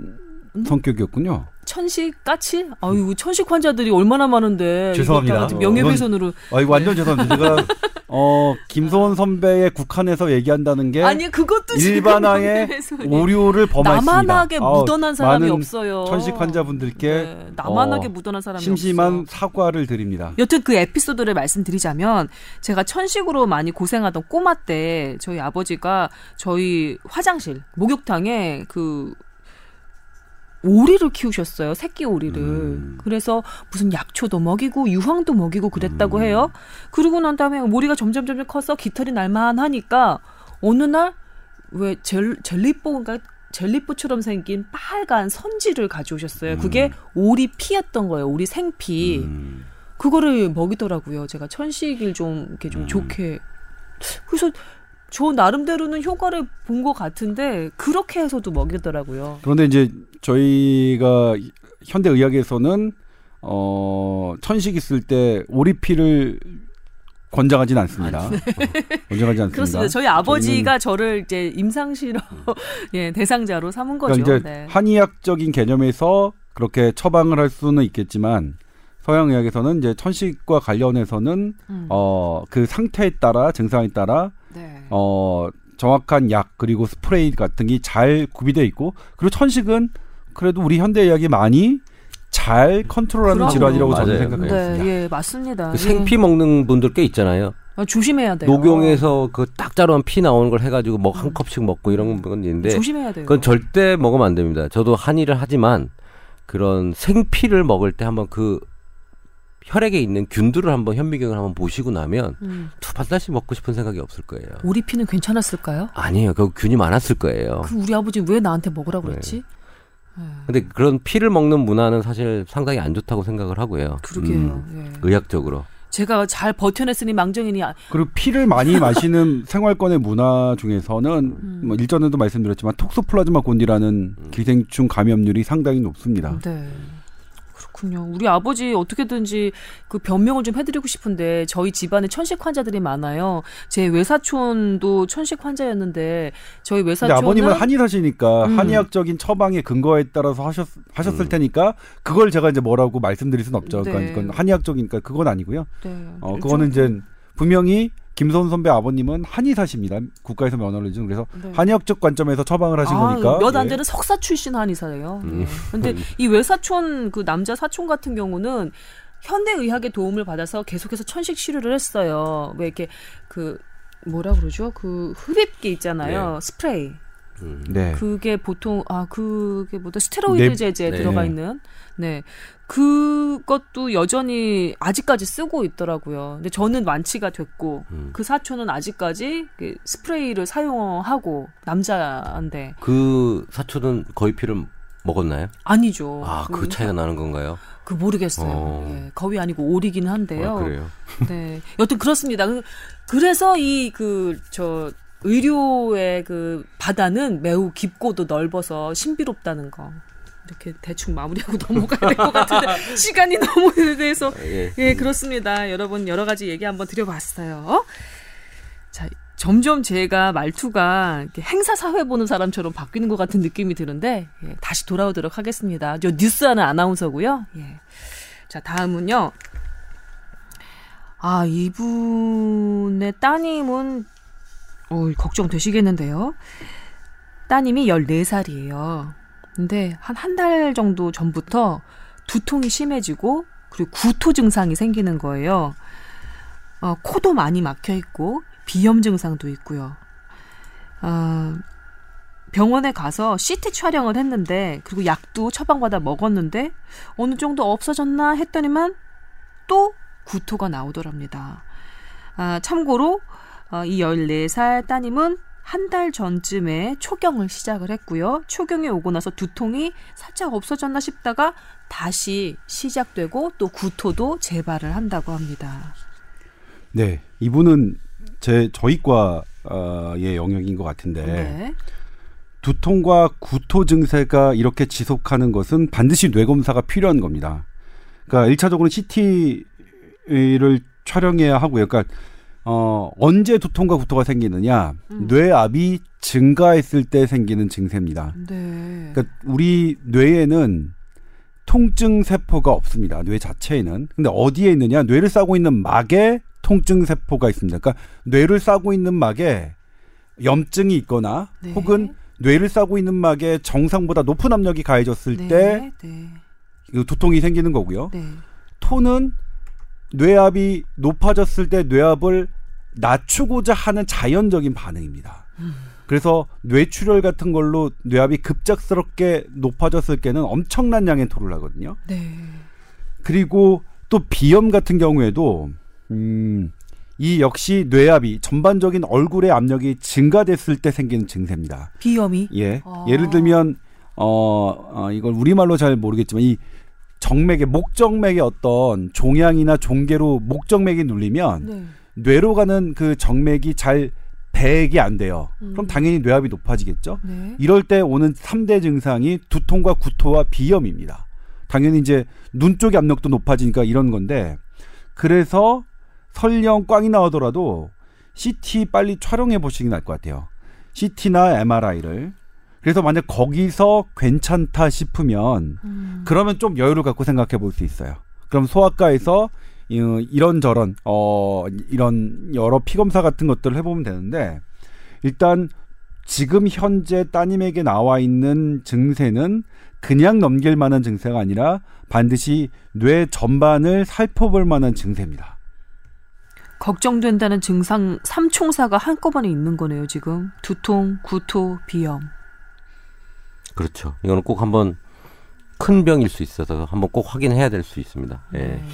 성격이었군요. 천식 까치? 아유, 천식 환자들이 얼마나 많은데. 죄송합니다. 명예훼손으로. 아 이거 완전 죄송합니다. 제가 어 김소원 선배의 국한에서 얘기한다는 게 아니, 그것도 일반화의. 오류를 범했습니다. 나만하게 묻어난 사람이 없어요. 천식 환자분들께 네, 나만하게 어, 묻어난 사람이 심심한 없어. 사과를 드립니다. 여튼 그 에피소드를 말씀드리자면 제가 천식으로 많이 고생하던 꼬마 때 저희 아버지가 저희 화장실 목욕탕에 그 오리를 키우셨어요. 새끼 오리를. 음. 그래서 무슨 약초도 먹이고 유황도 먹이고 그랬다고 음. 해요. 그러고 난 다음에 오리가 점점 점점 커서 깃털이 날만 하니까 어느 날 왜 젤리뽀인가 젤리뽀처럼 생긴 빨간 선지를 가져오셨어요. 그게 오리 피였던 거예요. 오리 생피. 음. 그거를 먹이더라고요. 제가 천식일 좀 이렇게 좀 음. 좋게. 그래서 저 나름대로는 효과를 본 것 같은데 그렇게 해서도 먹이더라고요. 그런데 이제 저희가 현대 의학에서는 어 천식 있을 때 오리피를 권장하진 않습니다. 권장하지 않습니다. 그렇습니다. 저희 아버지가 저를 이제 임상실험 예, 대상자로 삼은 거죠. 그러니까 이제 네. 한의학적인 개념에서 그렇게 처방을 할 수는 있겠지만 서양 의학에서는 이제 천식과 관련해서는 음. 어그 상태에 따라 증상에 따라 네. 어 정확한 약 그리고 스프레이 같은 게 잘 구비되어 있고 그리고 천식은 그래도 우리 현대 의학이 많이 잘 컨트롤하는 그럼요. 질환이라고 저는. 생각합니다. 네, 예, 맞습니다. 그 예. 생피 먹는 분들 꽤 있잖아요. 아, 조심해야 돼요. 녹용에서 그 딱 자르면 피 나오는 걸 해가지고 뭐 한 컵씩 먹고 이런 건 있는데 조심해야 돼요. 그건 절대 먹으면 안 됩니다. 저도 한의를 하지만 그런 생피를 먹을 때 한번 그 혈액에 있는 균들을 한번 현미경을 한번 보시고 나면 음. 두 반다시 먹고 싶은 생각이 없을 거예요. 오리피는 괜찮았을까요? 아니에요. 그 균이 많았을 거예요. 그 우리 아버지 왜 나한테 먹으라고 네. 그랬지? 예. 근데 그런 피를 먹는 문화는 사실 상당히 안 좋다고 생각을 하고요. 그러게요. 음, 예. 의학적으로. 제가 잘 버텨냈으니 망정이니 아, 그리고 피를 많이 마시는 생활권의 문화 중에서는 음. 뭐 일전에도 말씀드렸지만 톡소플라즈마 곤디라는 기생충 감염률이 상당히 높습니다. 네. 그렇군요. 우리 아버지 어떻게든지 그 변명을 좀 해드리고 싶은데 저희 집안에 천식 환자들이 많아요. 제 외사촌도 천식 환자였는데 저희 외사촌은 아버님은 한의사시니까 음. 한의학적인 처방의 근거에 따라서 하셨, 하셨을 음. 테니까 그걸 제가 이제 뭐라고 말씀드릴 수는 없죠. 네. 그러니까 그건 한의학적이니까 그건 아니고요. 네. 어, 그거는 이제 분명히 김선 선배 아버님은 한의사십니다. 국가에서 면허를 준 그래서 네. 한의학적 관점에서 처방을 하신 거니까. 몇안 예. 되는 석사 출신 한의사예요. 음. 예. 근데 이 외사촌 그 남자 사촌 같은 경우는 현대 의학의 도움을 받아서 계속해서 천식 치료를 했어요. 왜 이렇게 그 뭐라 그러죠? 그 흡입기 있잖아요. 스프레이. 음. 네. 그게 보통 아 그게 뭐다 스테로이드 네. 제제 네. 들어가 있는 네 그것도 여전히 아직까지 쓰고 있더라고요. 근데 저는 완치가 됐고 음. 그 사촌은 아직까지 그 스프레이를 사용하고 남자인데 그 사촌은 거의 피를 먹었나요? 아니죠. 아, 그 차이가 나는 건가요? 그 모르겠어요. 어. 예, 거위 아니고 오리긴 한데요. 아, 그래요. 네. 여튼 그렇습니다. 그- 그래서 이 그 저 의료의 그 바다는 매우 깊고도 넓어서 신비롭다는 거. 이렇게 대충 마무리하고 넘어가야 될 것 같은데 시간이 너무 돼서 예. 예 그렇습니다. 여러분 여러 가지 얘기 한번 드려봤어요. 자 점점 제가 말투가 행사 사회 보는 사람처럼 바뀌는 것 같은 느낌이 드는데 예, 다시 돌아오도록 하겠습니다. 저 뉴스하는 아나운서고요. 예. 자 다음은요. 아 이분의 따님은 어, 걱정되시겠는데요. 따님이 14살이에요. 근데 한 한 달 정도 전부터 두통이 심해지고 그리고 구토 증상이 생기는 거예요. 어, 코도 많이 막혀 있고 비염 증상도 있고요. 어, 병원에 가서 CT 촬영을 했는데 그리고 약도 처방받아 먹었는데 어느 정도 없어졌나 했더니만 또 구토가 나오더랍니다. 아, 참고로 어, 이 14살 따님은 한 달 전쯤에 초경을 시작을 했고요. 초경이 오고 나서 두통이 살짝 없어졌나 싶다가 다시 시작되고 또 구토도 재발을 한다고 합니다. 네, 이분은 제 저희과의 영역인 것 같은데 네. 두통과 구토 증세가 이렇게 지속하는 것은 반드시 뇌 검사가 필요한 겁니다. 그러니까 일차적으로 CT를 촬영해야 하고요. 그러니까 어, 언제 두통과 구토가 생기느냐? 음. 뇌압이 증가했을 때 생기는 증세입니다. 네. 그러니까 우리 뇌에는 통증 세포가 없습니다. 뇌 자체에는. 근데 어디에 있느냐? 뇌를 싸고 있는 막에 통증 세포가 있습니다. 그러니까 뇌를 싸고 있는 막에 염증이 있거나 네. 혹은 뇌를 싸고 있는 막에 정상보다 높은 압력이 가해졌을 네. 때 네. 이 두통이 생기는 거고요. 네. 토는 뇌압이 높아졌을 때 뇌압을 낮추고자 하는 자연적인 반응입니다. 그래서 뇌출혈 같은 걸로 뇌압이 급작스럽게 높아졌을 때는 엄청난 양의 토를 하거든요. 네. 그리고 또 비염 같은 경우에도 음, 이 역시 뇌압이 전반적인 얼굴의 압력이 증가됐을 때 생기는 증세입니다. 비염이 예. 아. 예를 들면 어, 어 이걸 우리말로 잘 모르겠지만 이 정맥의 목정맥의 어떤 종양이나 종괴로 목정맥이 눌리면 네. 뇌로 가는 그 정맥이 잘 배액이 안 돼요. 그럼 음. 당연히 뇌압이 높아지겠죠. 네. 이럴 때 오는 3대 증상이 두통과 구토와 비염입니다. 당연히 이제 눈 쪽의 압력도 높아지니까 이런 건데 그래서 설령 꽝이 나오더라도 CT 빨리 촬영해 보시는 게 나을 것 같아요. CT나 MRI를. 그래서 만약 거기서 괜찮다 싶으면 음. 그러면 좀 여유를 갖고 생각해 볼 수 있어요. 그럼 소아과에서 이- 이런저런 어 이런 여러 피검사 같은 것들을 해보면 되는데 일단 지금 현재 따님에게 나와 있는 증세는 그냥 넘길 만한 증세가 아니라 반드시 뇌 전반을 살펴볼 만한 증세입니다. 걱정된다는 증상 삼총사가 한꺼번에 있는 거네요, 지금. 두통, 구토, 비염. 그렇죠. 이거는 꼭 한번 큰 병일 수 있어서 한번 꼭 확인해야 될 수 있습니다. 예. 네.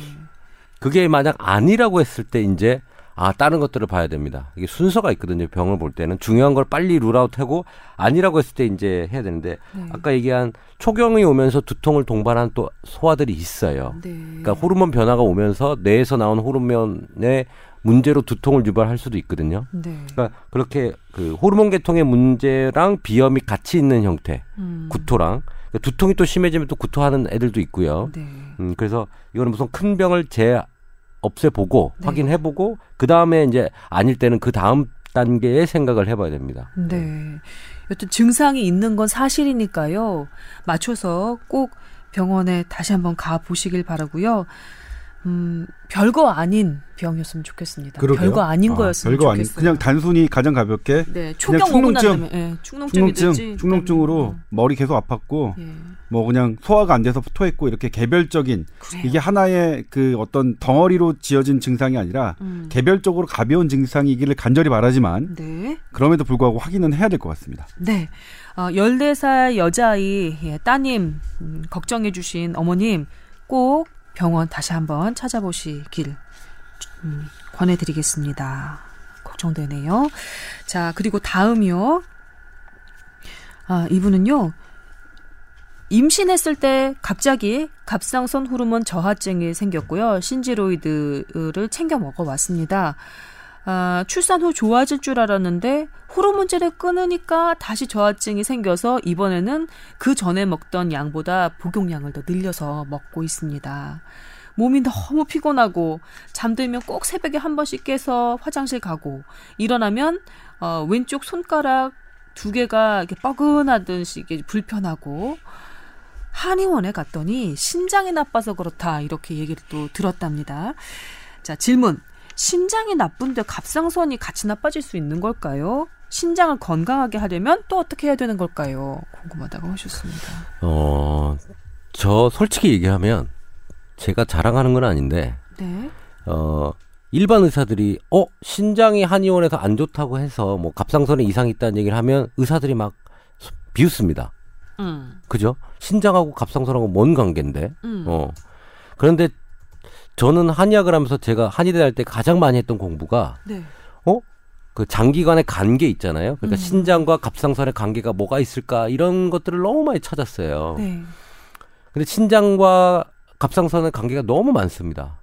그게 만약 아니라고 했을 때 이제 아 다른 것들을 봐야 됩니다. 이게 순서가 있거든요. 병을 볼 때는 중요한 걸 빨리 룰아웃하고 아니라고 했을 때 이제 해야 되는데 네. 아까 얘기한 초경이 오면서 두통을 동반한 또 소화들이 있어요. 네. 그러니까 호르몬 변화가 오면서 뇌에서 나온 호르몬의 문제로 두통을 유발할 수도 있거든요. 네. 그러니까 그렇게 그 호르몬 계통의 문제랑 비염이 같이 있는 형태, 음. 구토랑 그러니까 두통이 또 심해지면 또 구토하는 애들도 있고요. 네. 음, 그래서 이거는 무슨 큰 병을 재 없애보고 네. 확인해보고 그 다음에 이제 아닐 때는 그 다음 단계의 생각을 해봐야 됩니다. 네. 여튼 증상이 있는 건 사실이니까요. 맞춰서 꼭 병원에 다시 한번 가 보시길 바라고요. 음, 별거 아닌 병이었으면 좋겠습니다. 그러게요. 별거 아닌 아, 거였으면 별거 아닌 좋겠어요. 그냥 단순히 가장 가볍게 네, 난 충농증, 충농증이 충농증, 됐지. 충농증으로 그다음에, 머리 계속 아팠고 예, 뭐 그냥 소화가 안 돼서 토했고 이렇게 개별적인 그래요. 이게 하나의 그 어떤 덩어리로 지어진 증상이 아니라 음. 개별적으로 가벼운 증상이기를 간절히 바라지만 네. 그럼에도 불구하고 확인은 해야 될 것 같습니다. 네. 어, 14살 여자아이, 예, 따님, 음, 걱정해 주신 어머님, 꼭 병원 다시 한번 찾아보시길, 음, 권해드리겠습니다. 걱정되네요. 자, 그리고 다음이요. 아, 이분은요. 임신했을 때 갑자기 갑상선 호르몬 저하증이 생겼고요. 신지로이드를 챙겨 먹어왔습니다. 아, 출산 후 좋아질 줄 알았는데 호르몬제를 끊으니까 다시 저하증이 생겨서 이번에는 그 전에 먹던 양보다 복용량을 더 늘려서 먹고 있습니다. 몸이 너무 피곤하고 잠들면 꼭 새벽에 한 번씩 깨서 화장실 가고 일어나면 어, 왼쪽 손가락 두 개가 이렇게 뻐근하듯이 이게 불편하고 한의원에 갔더니 신장이 나빠서 그렇다 이렇게 얘기를 또 들었답니다. 자 질문 신장이 나쁜데 갑상선이 같이 나빠질 수 있는 걸까요? 신장을 건강하게 하려면 또 어떻게 해야 되는 걸까요? 궁금하다고 하셨습니다. 어, 저 솔직히 얘기하면 제가 자랑하는 건 아닌데 네. 어, 일반 의사들이 어 신장이 한의원에서 안 좋다고 해서 뭐 갑상선에 이상이 있다는 얘기를 하면 의사들이 막 비웃습니다. 음. 그죠? 신장하고 갑상선하고 뭔 관계인데? 음. 어. 그런데 저는 한의학을 하면서 제가 한의대 할때 가장 많이 했던 공부가 네. 그 장기간의 관계 있잖아요. 그러니까 음. 신장과 갑상선의 관계가 뭐가 있을까 이런 것들을 너무 많이 찾았어요. 네. 근데 신장과 갑상선의 관계가 너무 많습니다.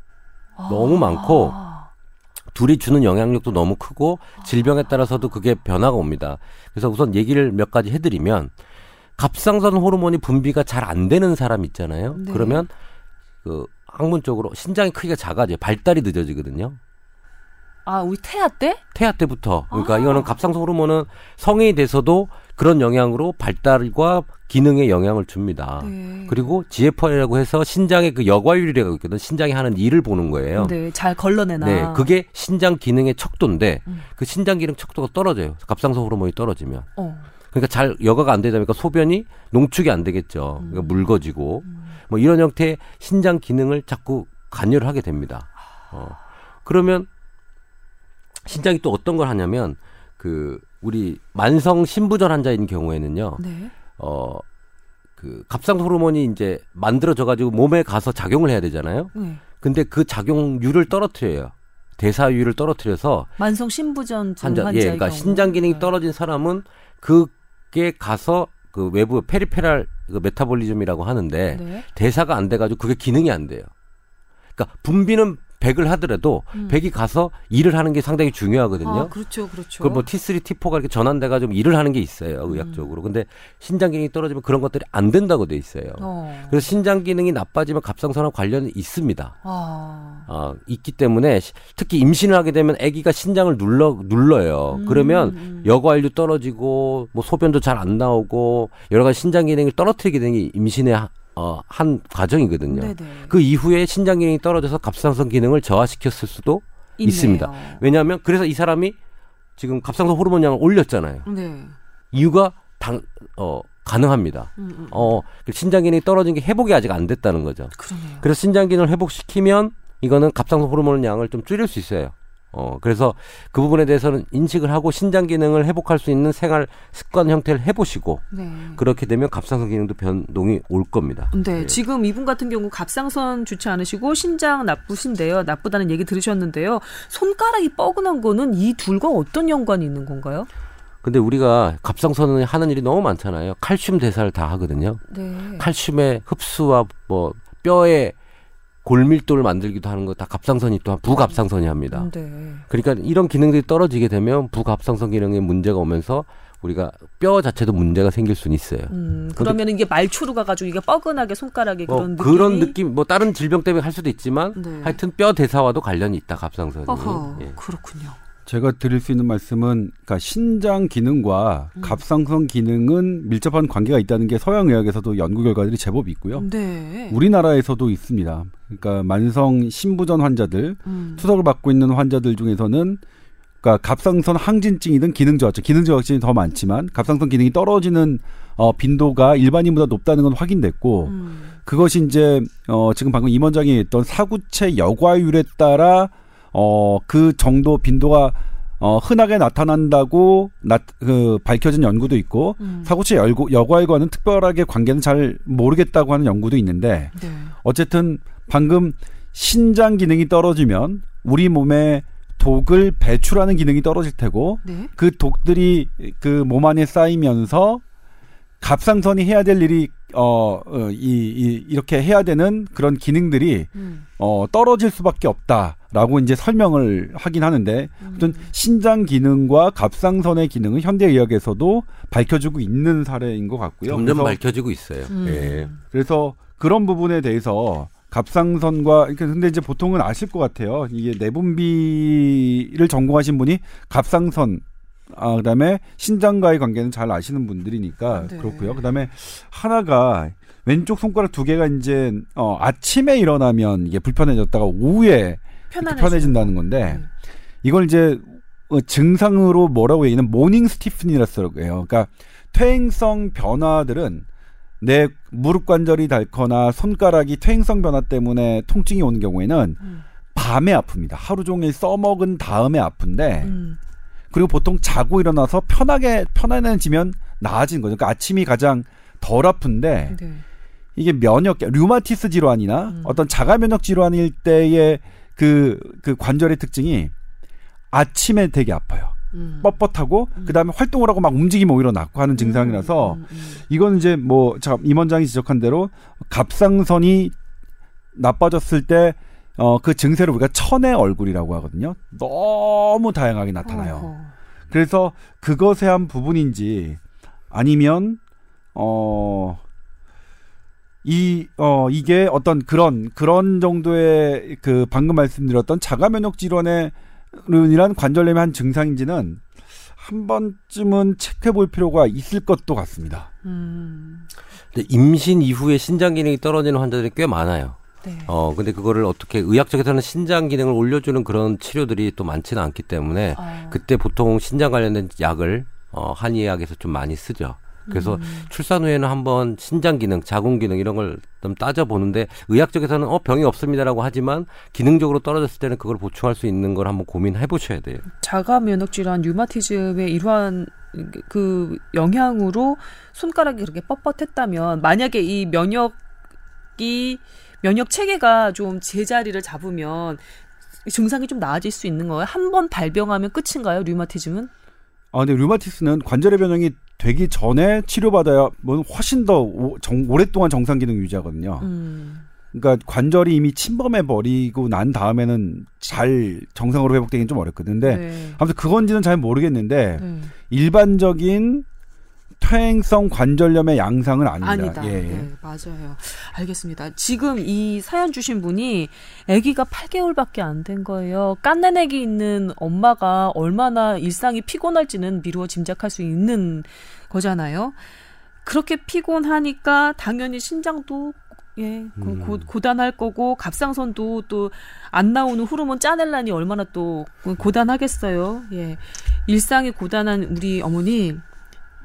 너무 많고 아. 둘이 주는 영향력도 너무 크고 질병에 따라서도 그게 변화가 옵니다. 그래서 우선 얘기를 몇 가지 해드리면 갑상선 호르몬이 분비가 잘 안 되는 사람 있잖아요. 네. 그러면 그 학문적으로 신장의 크기가 작아져요. 발달이 늦어지거든요. 아, 우리 태아 때? 태아 때부터. 그러니까 아. 이거는 갑상선 호르몬은 성인이 돼서도 그런 영향으로 발달과 기능에 영향을 줍니다. 네. 그리고 GFR이라고 해서 신장의 그 여과율이라고 있거든. 신장이 하는 일을 보는 거예요. 네, 잘 걸러내나. 네, 그게 신장 기능의 척도인데 음. 그 신장 기능 척도가 떨어져요. 갑상선 호르몬이 떨어지면. 어. 그러니까 잘 여과가 안 되다 보니까 소변이 농축이 안 되겠죠. 그러니까 음. 묽어지고 뭐 이런 형태의 신장 기능을 자꾸 관여를 하게 됩니다. 어. 그러면 신장이 또 어떤 걸 하냐면 그 우리 만성 신부전 환자인 경우에는요. 네. 어 그 갑상선 호르몬이 이제 만들어져 가지고 몸에 가서 작용을 해야 되잖아요. 네. 근데 그 작용률을 떨어뜨려요. 대사율을 떨어뜨려서 만성 신부전 환자, 예, 그러니까. 신장 기능이 네. 떨어진 사람은 그게 가서 그 외부 peripheral 그 metabolism이라고 하는데 네. 대사가 안 돼가지고 그게 기능이 안 돼요. 그러니까 분비는 100을 하더라도 음. 100이 가서 일을 하는 게 상당히 중요하거든요. 아, 그렇죠, 그렇죠. 그뭐 T3, T4가 이렇게 전환돼가지고 일을 하는 게 있어요, 음. 의학적으로. 근데 신장 기능이 떨어지면 그런 것들이 안 된다고 돼 있어요. 어. 그래서 신장 기능이 나빠지면 갑상선과 관련이 있습니다. 아. 어, 있기 때문에 시- 특히 임신을 하게 되면 아기가 신장을 눌러 눌러요. 음, 그러면 음. 여과율도 떨어지고 뭐 소변도 잘 안 나오고 여러 가지 신장 기능을 떨어뜨리게 되는 게 임신의 하- 어, 한 과정이거든요. 네네. 그 이후에 신장 기능이 떨어져서 갑상선 기능을 저하시켰을 수도 있네요. 있습니다. 왜냐하면 그래서 이 사람이 지금 갑상선 호르몬 양을 올렸잖아요. 네. 이유가 당, 어, 가능합니다. 음, 음. 어, 그 신장 기능이 떨어진 게 회복이 아직 안 됐다는 거죠. 그러네요. 그래서 신장 기능을 회복시키면 이거는 갑상선 호르몬 양을 좀 줄일 수 있어요. 어, 그래서 그 부분에 대해서는 인식을 하고 신장 기능을 회복할 수 있는 생활 습관 형태를 해보시고 네. 그렇게 되면 갑상선 기능도 변동이 올 겁니다. 네, 예. 지금 이분 같은 경우 갑상선 좋지 않으시고 신장 나쁘신데요. 나쁘다는 얘기 들으셨는데요. 손가락이 뻐근한 거는 이 둘과 어떤 연관이 있는 건가요? 근데 우리가 갑상선은 하는 일이 너무 많잖아요. 칼슘 대사를 다 하거든요. 네. 칼슘의 흡수와 뭐 뼈의 골밀도를 만들기도 하는 거 다 갑상선이 또한 부갑상선이 합니다. 네. 그러니까 이런 기능들이 떨어지게 되면 부갑상선 기능에 문제가 오면서 우리가 뼈 자체도 문제가 생길 수는 있어요. 음, 그러면 이게 말초로 가가지고 이게 뻐근하게 손가락에 뭐 그런 그런, 느낌이 느낌, 뭐 다른 질병 때문에 할 수도 있지만 네. 하여튼 뼈 대사와도 관련이 있다 갑상선이. 어허, 예. 그렇군요. 제가 드릴 수 있는 말씀은 그러니까 신장 기능과 음. 갑상선 기능은 밀접한 관계가 있다는 게 서양 의학에서도 연구 결과들이 제법 있고요. 네. 우리나라에서도 있습니다. 그러니까 만성 신부전 환자들, 음. 투석을 받고 있는 환자들 중에서는 그러니까 갑상선 항진증이든 기능 저하증, 기능 저하증이 더 많지만 갑상선 기능이 떨어지는 어, 빈도가 일반인보다 높다는 건 확인됐고 음. 그것이 이제 어 지금 방금 임원장이 했던 사구체 여과율에 따라 어 그 정도 빈도가 어 흔하게 나타난다고 나, 그 밝혀진 연구도 있고 음. 사구체 열고, 여과율과는 특별하게 관계는 잘 모르겠다고 하는 연구도 있는데 네. 어쨌든 방금 신장 기능이 떨어지면 우리 몸에 독을 배출하는 기능이 떨어질 테고 네. 그 독들이 그 몸 안에 쌓이면서 갑상선이 해야 될 일이 어, 어, 이, 이, 이렇게 해야 되는 그런 기능들이 음. 어, 떨어질 수밖에 없다라고 이제 설명을 하긴 하는데 어떤 신장 기능과 갑상선의 기능은 현대 의학에서도 밝혀지고 있는 사례인 것 같고요. 점점 그래서, 밝혀지고 있어요. 음. 예. 그래서 그런 부분에 대해서 갑상선과 근데 이제 보통은 아실 것 같아요. 이게 내분비를 전공하신 분이 갑상선 아 그다음에 신장과의 관계는 잘 아시는 분들이니까 네. 그렇고요. 그다음에 하나가 왼쪽 손가락 두 개가 이제 어 아침에 일어나면 이게 불편해졌다가 오후에 편해진다는 건데 네. 이걸 이제 어, 증상으로 뭐라고 얘기는 morning stiffness라고 해요. 그러니까 퇴행성 변화들은 내 무릎 관절이 닳거나 손가락이 퇴행성 변화 때문에 통증이 오는 경우에는 음. 밤에 아픕니다. 하루 종일 써먹은 다음에 아픈데 음. 그리고 보통 자고 일어나서 편하게 편안해지면 나아진 거죠. 그러니까 아침이 가장 덜 아픈데 네. 이게 면역 류마티스 질환이나 음. 어떤 자가 면역 질환일 때의 그, 그 관절의 특징이 아침에 되게 아파요. 음. 뻣뻣하고 음. 그다음에 활동을 하고 막 움직이면 오히려 낫고 하는 증상이라서 음, 음, 이건 이제 뭐 자, 임원장이 지적한 대로 갑상선이 나빠졌을 때 어, 그 증세를 우리가 천의 얼굴이라고 하거든요. 너무 다양하게 음. 나타나요. 어허. 그래서 그것의 한 부분인지 아니면 어, 이, 어, 이게 어떤 그런, 그런 정도의 그 방금 말씀드렸던 자가 면역 질환의 이란 관절염의 한 증상인지는 한 번쯤은 체크해 볼 필요가 있을 것도 같습니다. 음. 근데 임신 이후에 신장 기능이 떨어지는 환자들이 꽤 많아요. 네. 어, 근데 그거를 어떻게 의학적에서는 신장 기능을 올려주는 그런 치료들이 또 많지는 않기 때문에 아. 그때 보통 신장 관련된 약을 어, 한의학에서 좀 많이 쓰죠. 그래서 음. 출산 후에는 한번 신장 기능, 자궁 기능 이런 걸 좀 따져 보는데 의학적에서는 어 병이 없습니다라고 하지만 기능적으로 떨어졌을 때는 그걸 보충할 수 있는 걸 한번 고민해 보셔야 돼요. 자가 면역 질환 류마티즘의 이러한 그 영향으로 손가락이 그렇게 뻣뻣했다면 만약에 이 면역이 면역 체계가 좀 제자리를 잡으면 증상이 좀 나아질 수 있는 거예요. 한 번 발병하면 끝인가요? 류마티즘은? 아, 근데 류마티스는 관절의 변형이 되기 전에 치료받아야 뭐 훨씬 더 오, 정, 오랫동안 정상 기능 유지하거든요. 음. 그러니까 관절이 이미 침범해 버리고 난 다음에는 잘 정상으로 회복되기는 좀 어렵거든요. 근데 네. 아무튼 그건지는 잘 모르겠는데 네. 일반적인 퇴행성 관절염의 양상은 아닙니다. 아니다. 예, 예. 네, 맞아요. 알겠습니다. 지금 이 사연 주신 분이 아기가 8개월밖에 안 된 거예요. 깐난 아기 있는 엄마가 얼마나 일상이 피곤할지는 미루어 짐작할 수 있는 거잖아요. 그렇게 피곤하니까 당연히 신장도 예, 고, 음. 고, 고단할 거고 갑상선도 또 안 나오는 호르몬 짜낼라니 얼마나 또 고단하겠어요. 예. 일상이 고단한 우리 어머니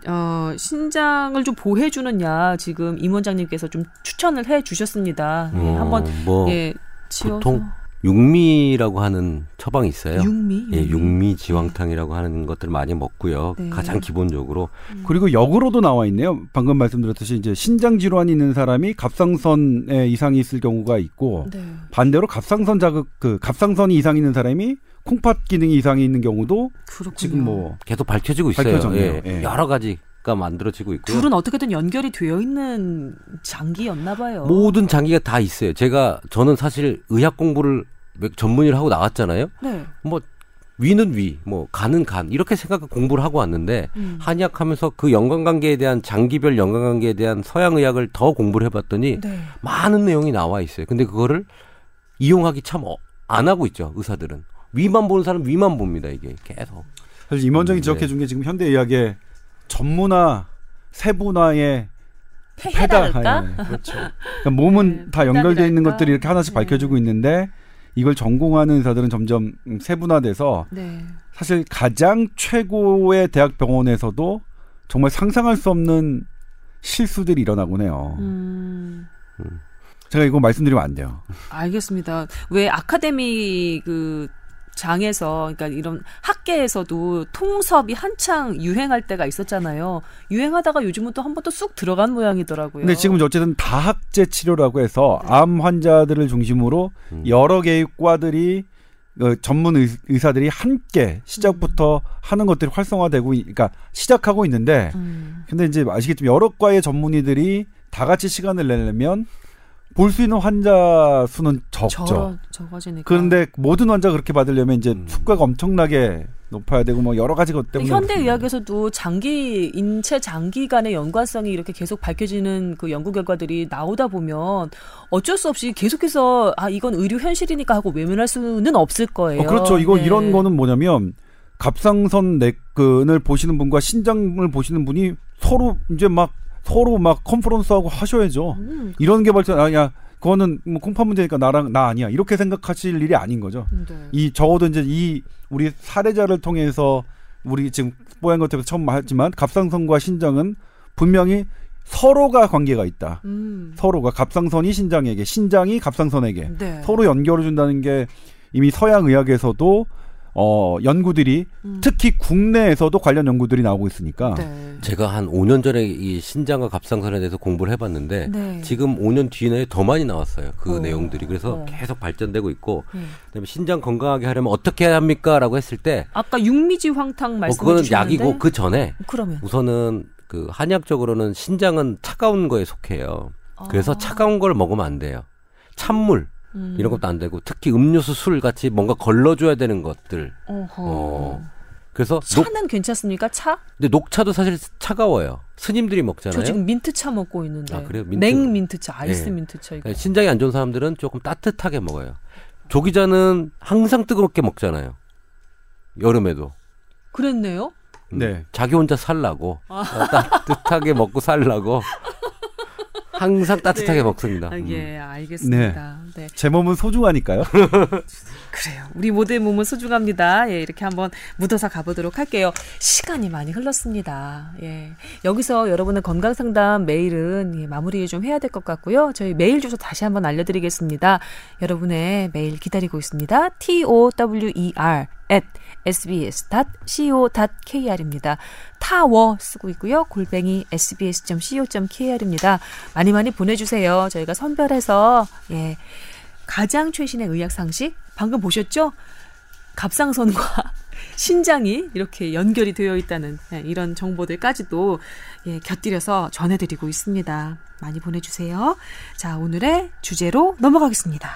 어, 신장을 좀 보호해주는 약 지금 임 원장님께서 좀 추천을 해 주셨습니다. 예, 어, 한번 뭐 예, 지어서 보통 육미라고 하는 처방이 있어요. 육미, 예, 육미 지황탕이라고 하는 것들을 많이 먹고요. 네. 가장 기본적으로 그리고 역으로도 나와 있네요. 방금 말씀드렸듯이 이제 신장 질환이 있는 사람이 갑상선에 이상이 있을 경우가 있고 네. 반대로 갑상선 자극 그 갑상선이 이상 있는 사람이 콩팥 기능이 이상이 있는 경우도 그렇군요. 지금 뭐 계속 밝혀지고 있어요. 밝혀졌네요. 예, 예. 여러 가지 가 만들어지고 있고요. 둘은 어떻게든 연결이 되어 있는 장기였나 봐요. 모든 장기가 다 있어요. 제가 저는 사실 의학 공부를 전문의를 하고 나왔잖아요. 네. 뭐 위는 위, 뭐 간은 간 이렇게 생각 공부를 하고 왔는데 음. 한의학하면서 그 연관관계에 대한 장기별 연관관계에 대한 서양 의학을 더 공부를 해봤더니 네. 많은 내용이 나와 있어요. 근데 그거를 이용하기 참 안 하고 있죠 의사들은 위만 보는 사람 위만 봅니다 이게 계속. 사실 임원장이 음, 지적해 네. 준게 지금 현대 의학의 전문화 세분화의 폐해달까? 예, 그렇죠. 그러니까 몸은 네, 다 연결되어 있는? 것들이 이렇게 하나씩 네. 밝혀지고 있는데 이걸 전공하는 의사들은 점점 음, 세분화돼서 네. 사실 가장 최고의 대학 병원에서도 정말 상상할 수 없는 실수들이 일어나곤 해요. 음. 제가 이거 말씀드리면 안 돼요. 알겠습니다. 왜 아카데미 그 장에서 그러니까 이런 학계에서도 통섭이 한창 유행할 때가 있었잖아요. 유행하다가 요즘은 또 한 번 또 쑥 들어간 모양이더라고요. 근데 지금 어쨌든 다학제 치료라고 해서 네. 암 환자들을 중심으로 음. 여러 개의 과들이 어, 전문 의, 의사들이 함께 시작부터 하는 것들이 활성화되고, 있- 그러니까 시작하고 있는데, 음. 근데 이제 아시겠지만 여러 과의 전문의들이 다 같이 시간을 내려면 볼 수 있는 환자 수는 적죠. 저 적어지니까. 그런데 모든 환자 가 그렇게 받으려면 이제 음. 수가가 엄청나게 높아야 되고 뭐 여러 가지 것 때문에 현대. 의학에서도 장기 인체 장기 간의 연관성이 이렇게 계속 밝혀지는 그 연구 결과들이 나오다 보면 어쩔 수 없이 계속해서 아 이건 의료 현실이니까 하고 외면할 수는 없을 거예요. 어, 그렇죠. 이거 네. 이런 거는 뭐냐면 갑상선 내근을 보시는 분과 신장을 보시는 분이 서로 이제 막 서로 막 컨퍼런스하고 하셔야죠. 음, 이런 게 발전 아니야. 그거는 뭐 콩팥 문제니까 나랑 나 아니야. 이렇게 생각하실 일이 아닌 거죠. 네. 이 적어도 이제 이 우리 사례자를 통해서 우리 지금 뽀얀 것에서 처음 말했지만 갑상선과 신장은 분명히 서로가 관계가 있다. 음. 서로가 갑상선이 신장에게, 신장이 갑상선에게 네. 서로 연결해 준다는 게 이미 서양 의학에서도 어 연구들이 음. 특히 국내에서도 관련 연구들이 나오고 있으니까 네. 제가 한 5년 전에 이 신장과 갑상선에 대해서 공부를 해봤는데 네. 지금 5년 뒤에 더 많이 나왔어요. 그 어. 내용들이 그래서 어. 계속 발전되고 있고 네. 그다음에 신장 건강하게 하려면 어떻게 해야 합니까라고 했을 때 아까 육미지 황탕 뭐 말씀해 그거는 주셨는데 약이고 그 전에 그러면 우선은 그 한의학적으로는 신장은 차가운 거에 속해요. 그래서 아. 차가운 걸 먹으면 안 돼요. 찬물 음. 이런 것도 안 되고 특히 음료수 술 같이 뭔가 걸러줘야 되는 것들. 어허. 어. 그래서 녹, 차는 괜찮습니까? 차? 근데 녹차도 사실 차가워요. 스님들이 먹잖아요. 저 지금 민트차 먹고 있는데. 아, 그래요? 민트- 냉 민트차, 아이스 예. 민트차 이거. 그러니까 신장이 안 좋은 사람들은 조금 따뜻하게 먹어요. 조기자는 항상 뜨겁게 먹잖아요. 여름에도. 그랬네요. 음, 네. 자기 혼자 살라고 아. 어, 따뜻하게 먹고 살라고 항상 따뜻하게 네. 먹습니다. 아, 음. 예, 알겠습니다. 네. 제 몸은 소중하니까요. 그래요. 우리 모두의 몸은 소중합니다. 예, 이렇게 한번 묻어서 가보도록 할게요. 시간이 많이 흘렀습니다. 예. 여기서 여러분의 건강 상담 메일은 예, 마무리 좀 해야 될 것 같고요. 저희 메일 주소 다시 한번 알려드리겠습니다. 여러분의 메일 기다리고 있습니다. T-O-W-E-R at sbs.co.kr입니다. 타워 쓰고 있고요. 골뱅이 sbs.co.kr입니다. 많이 많이 보내주세요. 저희가 선별해서 예, 가장 최신의 의학 상식 방금 보셨죠? 갑상선과 신장이 이렇게 연결이 되어 있다는 예, 이런 정보들까지도 예, 곁들여서 전해드리고 있습니다. 많이 보내주세요. 자, 오늘의 주제로 넘어가겠습니다.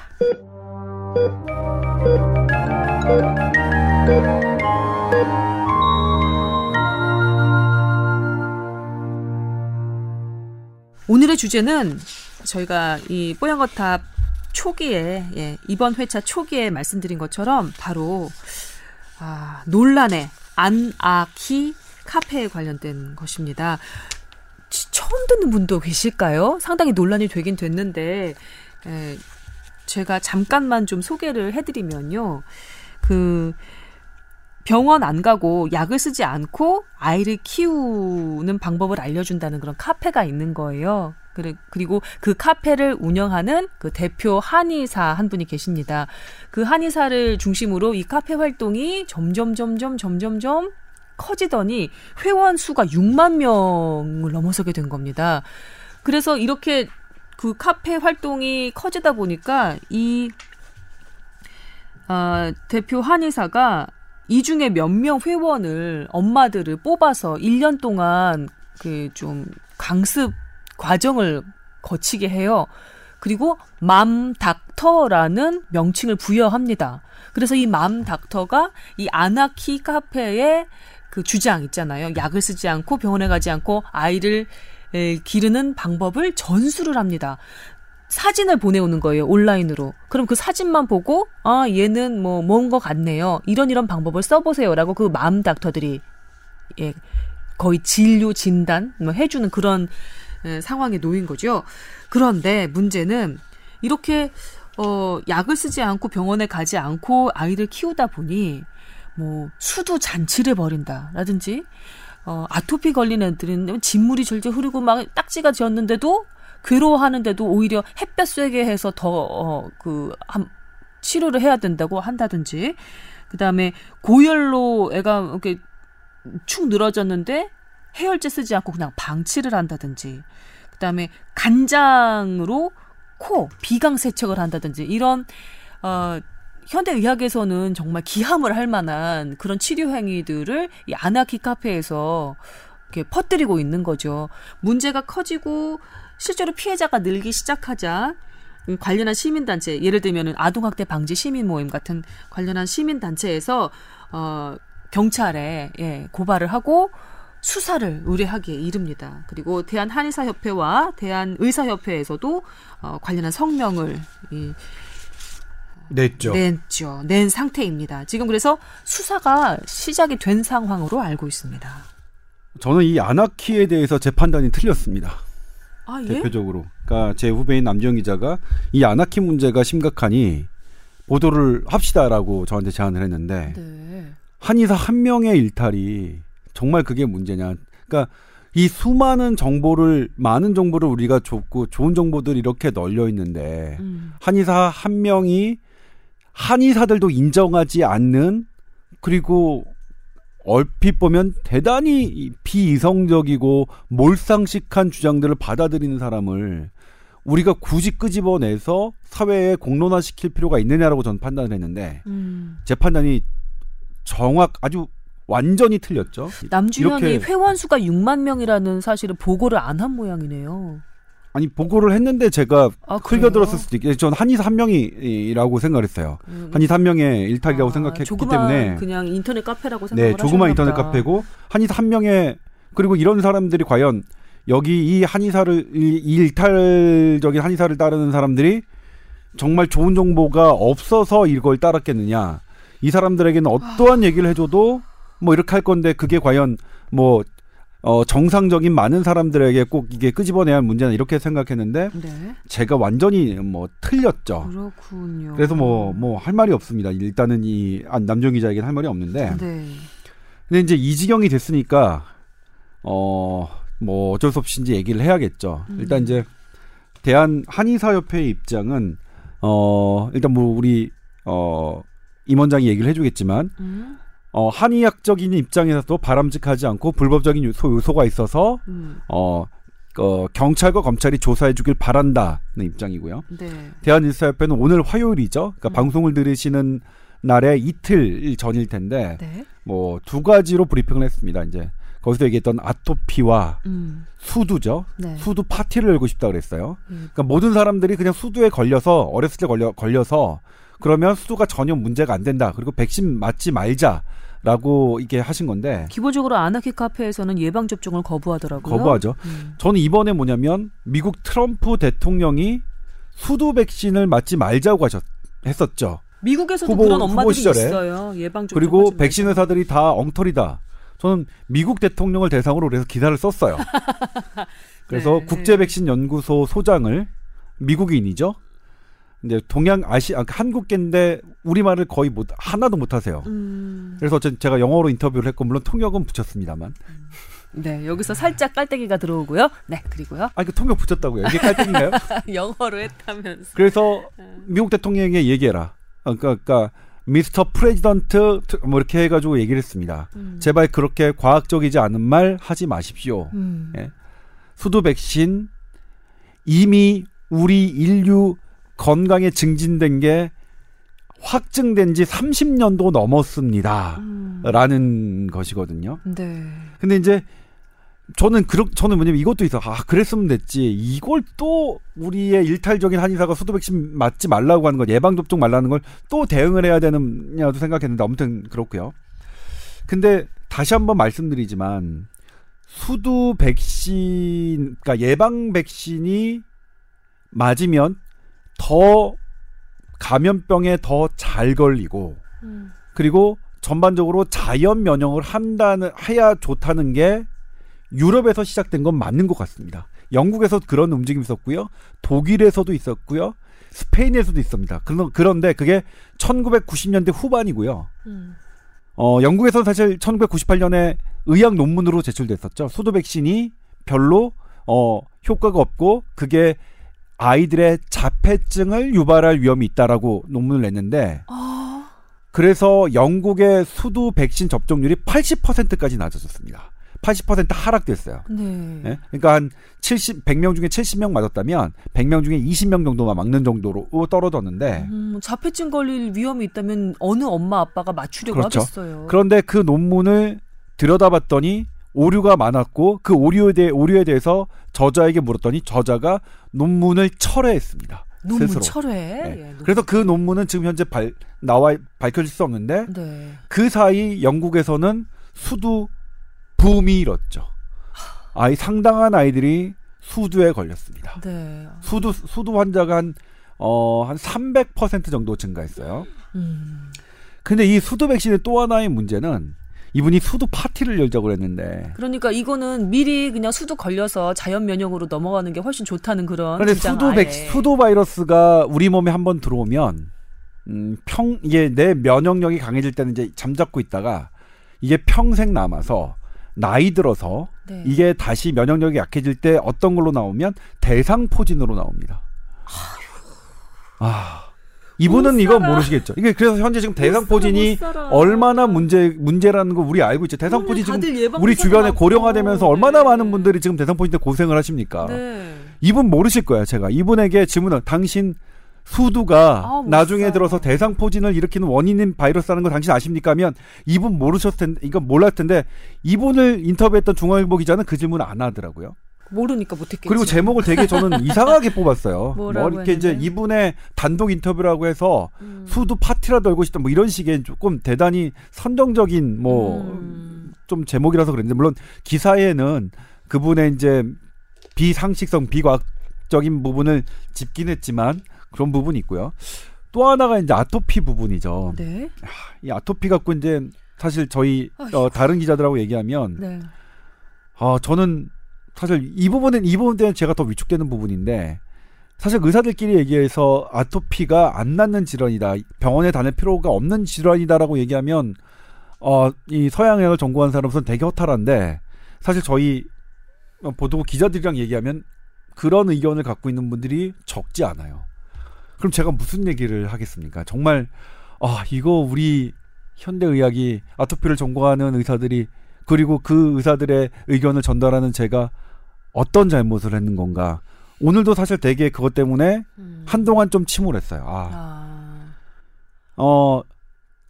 오늘의 주제는 저희가 이 뽀얀거탑 초기에 예, 이번 회차 초기에 말씀드린 것처럼 바로 아, 논란의 안아키 카페에 관련된 것입니다. 치- 처음 듣는 분도 계실까요? 상당히 논란이 되긴 됐는데 에, 제가 잠깐만 좀 소개를 해드리면요. 그 병원 안 가고 약을 쓰지 않고 아이를 키우는 방법을 알려준다는 그런 카페가 있는 거예요. 그리고 그 카페를 운영하는 그 대표 한의사 한 분이 계십니다. 그 한의사를 중심으로 이 카페 활동이 점점 점점 점점 점 커지더니 회원 수가 6만 명을 넘어서게 된 겁니다. 그래서 이렇게 그 카페 활동이 커지다 보니까 이 아, 대표 한의사가 이 중에 몇 명 회원을 엄마들을 뽑아서 1년 동안 그 좀 강습 과정을 거치게 해요. 그리고 맘 닥터라는 명칭을 부여합니다. 그래서 이 맘 닥터가 이 아나키 카페의 그 주장 있잖아요. 약을 쓰지 않고 병원에 가지 않고 아이를 에, 기르는 방법을 전수를 합니다. 사진을 보내오는 거예요 온라인으로. 그럼 그 사진만 보고 아 얘는 뭐 뭔 것 같네요. 이런 이런 방법을 써보세요라고 그 마음 닥터들이 예 거의 진료 진단 뭐 해주는 그런 에, 상황에 놓인 거죠. 그런데 문제는 이렇게 어 약을 쓰지 않고 병원에 가지 않고 아이를 키우다 보니 뭐 수두 잔치를 벌인다라든지 어 아토피 걸린 애들은 진물이 절절 흐르고 막 딱지가 지었는데도 괴로워하는데도 오히려 햇볕 쐬게 해서 더그 치료를 해야 된다고 한다든지. 그다음에 고열로 애가 이렇게 축 늘어졌는데 해열제 쓰지 않고 그냥 방치를 한다든지. 그다음에 간장으로 코 비강 세척을 한다든지. 이런 어 현대 의학에서는 정말 기함을 할 만한 그런 치료 행위들을 이 아나키 카페에서 이렇게 퍼뜨리고 있는 거죠. 문제가 커지고 실제로 피해자가 늘기 시작하자 음, 관련한 시민단체, 예를 들면 아동학대 방지 시민 모임 같은 관련한 시민단체에서 어, 경찰에 예, 고발을 하고 수사를 의뢰하기에 이릅니다. 그리고 대한 한의사 협회와 대한 의사 협회에서도 어, 관련한 성명을 이, 냈죠. 냈죠. 낸 상태입니다. 지금 그래서 수사가 시작이 된 상황으로 알고 있습니다. 저는 이 아나키에 대해서 제 판단이 틀렸습니다. 아 예? 대표적으로. 그러니까 제 후배인 남정 기자가 이 아나키 문제가 심각하니 보도를 합시다라고 저한테 제안을 했는데 네. 한의사 한 명의 일탈이 정말 그게 문제냐. 그러니까 이 수많은 정보를 많은 정보를 우리가 줬고 좋은 정보들이 이렇게 널려 있는데 음. 한의사 한 명이 한의사들도 인정하지 않는 그리고 얼핏 보면 대단히 비이성적이고 몰상식한 주장들을 받아들이는 사람을 우리가 굳이 끄집어내서 사회에 공론화시킬 필요가 있느냐라고 저는 판단을 했는데 음. 제 판단이 정확 아주 완전히 틀렸죠. 남주현이 회원 수가 6만 명이라는 사실을 보고를 안 한 모양이네요. 아니 보고를 했는데 제가 아, 크게 그래요? 들었을 수도 있겠. 전 한의사 한 명이라고 생각을 했어요. 음, 한의사 한 명의 일탈이라고 아, 생각했기 때문에 그냥 인터넷 카페라고 생각을 네 조그만 인터넷. 카페고 한의사 한 명의 그리고 이런 사람들이 과연 여기 이 한의사를 이, 이 일탈적인 한의사를 따르는 사람들이 정말 좋은 정보가 없어서 이걸 따랐겠느냐 이 사람들에게는 어떠한 얘기를 해줘도 뭐 이렇게 할 건데 그게 과연 뭐 어, 정상적인 많은 사람들에게 꼭 이게 끄집어내야 할 문제는 이렇게 생각했는데 네. 제가 완전히 뭐 틀렸죠. 그렇군요. 그래서 뭐 뭐 할 말이 없습니다. 일단은 이 아, 남정 기자에게는 할 말이 없는데 네. 근데 이제 이 지경이 됐으니까 어 뭐 어쩔 수 없이 이제 얘기를 해야겠죠. 음. 일단 이제 대한 한의사 협회의 입장은 어 일단 뭐 우리 어 임원장이 얘기를 해주겠지만 음. 어 한의학적인 입장에서도 바람직하지 않고 불법적인 요소 요소가 있어서 음. 어, 어 경찰과 검찰이 조사해주길 바란다는 입장이고요. 네. 대한일사협회는 오늘 화요일이죠. 그러니까 음. 방송을 들으시는 날에 이틀 전일 텐데 네. 뭐두 가지로 브리핑을 했습니다. 이제 거기서 얘기했던 아토피와 음. 수두죠. 네. 수두 파티를 열고 싶다 그랬어요. 음. 그러니까 모든 사람들이 그냥 수두에 걸려서 어렸을 때 걸려 걸려서 그러면 수두가 전혀 문제가 안 된다. 그리고 백신 맞지 말자 라고 이게 하신 건데 기본적으로 아나키 카페에서는 예방 접종을 거부하더라고요. 거부하죠. 음. 저는 이번에 뭐냐면 미국 트럼프 대통령이 수두 백신을 맞지 말자고 하셨 했었죠. 미국에서도 후보- 그런 엄마들이 시절에. 있어요. 예방 접종. 그리고 백신. 회사들이 다 엉터리다. 저는 미국 대통령을 대상으로 그래서 기사를 썼어요. 그래서 네. 국제 백신 연구소 소장을 미국인이죠. 근데 동양 아시 아, 한국계인데 우리말을 거의 못 하나도 못 하세요. 음. 그래서 어쨌든 제가 영어로 인터뷰를 했고 물론 통역은 붙였습니다만. 네, 여기서 살짝 깔때기가 들어오고요. 네, 그리고요. 아, 그 통역 붙였다고요. 이게 깔때기인가요? 영어로 했다면서. 그래서 미국 대통령에게 얘기해라. 어, 그러니까, 그러니까 Mr. President 뭐 이렇게 해가지고 얘기를 했습니다. 음. 제발 그렇게 과학적이지 않은 말 하지 마십시오. 음. 예. 수두 백신 이미 우리 인류 건강에 증진된 게 확증된 지 30년도 넘었습니다. 음. 라는 것이거든요. 네. 근데 이제 저는 그렇 저는 뭐냐면 이것도 있어. 아, 그랬으면 됐지. 이걸 또 우리의 일탈적인 한의사가 수도 백신 맞지 말라고 하는 것, 예방 접종 말라는 걸 또 대응을 해야 되느냐도 생각했는데 아무튼 그렇고요. 근데 다시 한번 말씀드리지만 수두 백신 그러니까 예방 백신이 맞으면 더 감염병에 더 잘 걸리고 음. 그리고 전반적으로 자연 면역을 한다는 해야 좋다는 게 유럽에서 시작된 건 맞는 것 같습니다. 영국에서 그런 움직임이 있었고요. 독일에서도 있었고요. 스페인에서도 있습니다. 그런- 그런데 그게 1990년대 후반이고요. 음. 어, 영국에서 사실 1998년에 의학 논문으로 제출됐었죠. 수도 백신이 별로 어, 효과가 없고 그게 아이들의 자폐증을 유발할 위험이 있다라고 논문을 냈는데 아, 그래서 영국의 수두 백신 접종률이 80%까지 낮아졌습니다. 80% 하락됐어요. 네. 예? 그러니까 한 70, 100명 중에 70명 맞았다면 100명 중에 20명 정도만 막는 정도로 떨어졌는데 음, 자폐증 걸릴 위험이 있다면 어느 엄마 아빠가 맞추려고 그렇죠. 하겠어요. 그런데 그 논문을 들여다봤더니 오류가 많았고 그 오류에 대해 오류에 대해서 저자에게 물었더니 저자가 논문을 철회했습니다. 논문 스스로. 철회. 네. 예. 그래서 그 논문은 지금 현재 발, 나와 밝혀질 수 없는데 네. 그 사이 영국에서는 수두 붐이 일었죠. 아이 상당한 아이들이 수두에 걸렸습니다. 네. 수두 수두 환자가 한 어, 한 300% 정도 증가했어요. 음. 근데 이 수두 백신의 또 하나의 문제는 이분이 수두 파티를 열자고 그랬는데 그러니까 이거는 미리 그냥 수두 걸려서 자연 면역으로 넘어가는 게 훨씬 좋다는 그런 그런데 수두. 백 수두 바이러스가 우리 몸에 한번 들어오면 음, 평 이게 내 면역력이 강해질 때는 이제 잠잡고 있다가 이게 평생 남아서 나이 들어서 네. 이게 다시 면역력이 약해질 때 어떤 걸로 나오면 대상포진으로 나옵니다. 아, 이분은 이거 살아. 모르시겠죠. 이게 그래서 현재 지금 대상포진이. 얼마나 문제 문제라는 거 우리 알고 있죠. 대상포진 지금 우리 주변에. 고령화되면서 얼마나 네. 많은 분들이 지금 대상포진 때 고생을 하십니까? 네. 이분 모르실 거예요. 제가 이분에게 질문을 당신 수두가 아, 못 나중에. 들어서 대상포진을 일으키는 원인인 바이러스라는 거 당신 아십니까? 하면 이분 모르셨을 텐데 이건 몰랐을 텐데 이분을 인터뷰했던 중앙일보 기자는 그 질문 안 하더라고요. 모르니까 못했겠지. 그리고 제목을 되게 저는 이상하게 뽑았어요. 뭐 이렇게 이제 했는데? 이분의 단독 인터뷰라고 해서 음. 수두 파티라도 열고 싶다 뭐 이런 식의 조금 대단히 선정적인 뭐좀 음. 제목이라서 그랬는데 물론 기사에는 그분의 이제 비상식성 비과학적인 부분을 짚긴 했지만 그런 부분이 있고요. 또 하나가 이제 아토피 부분이죠. 네. 이 아토피 갖고 이제 사실 저희. 어, 다른 기자들하고 얘기하면 네. 아 저는 사실 이 부분은 이 부분 때문에 제가 더 위축되는 부분인데 사실 의사들끼리 얘기해서 아토피가 안 낫는 질환이다 병원에 다닐 필요가 없는 질환이다라고 얘기하면 어 이 서양의학을 전공한 사람으로서는 되게 허탈한데 사실 저희 어, 보도 기자들이랑 얘기하면 그런 의견을 갖고 있는 분들이 적지 않아요. 그럼 제가 무슨 얘기를 하겠습니까? 정말 아 이거 우리 현대 의학이 아토피를 전공하는 의사들이 그리고 그 의사들의 의견을 전달하는 제가 어떤 잘못을 했는 건가? 오늘도 사실 되게 그것 때문에 음. 한동안 좀 침울했어요. 아, 아. 어,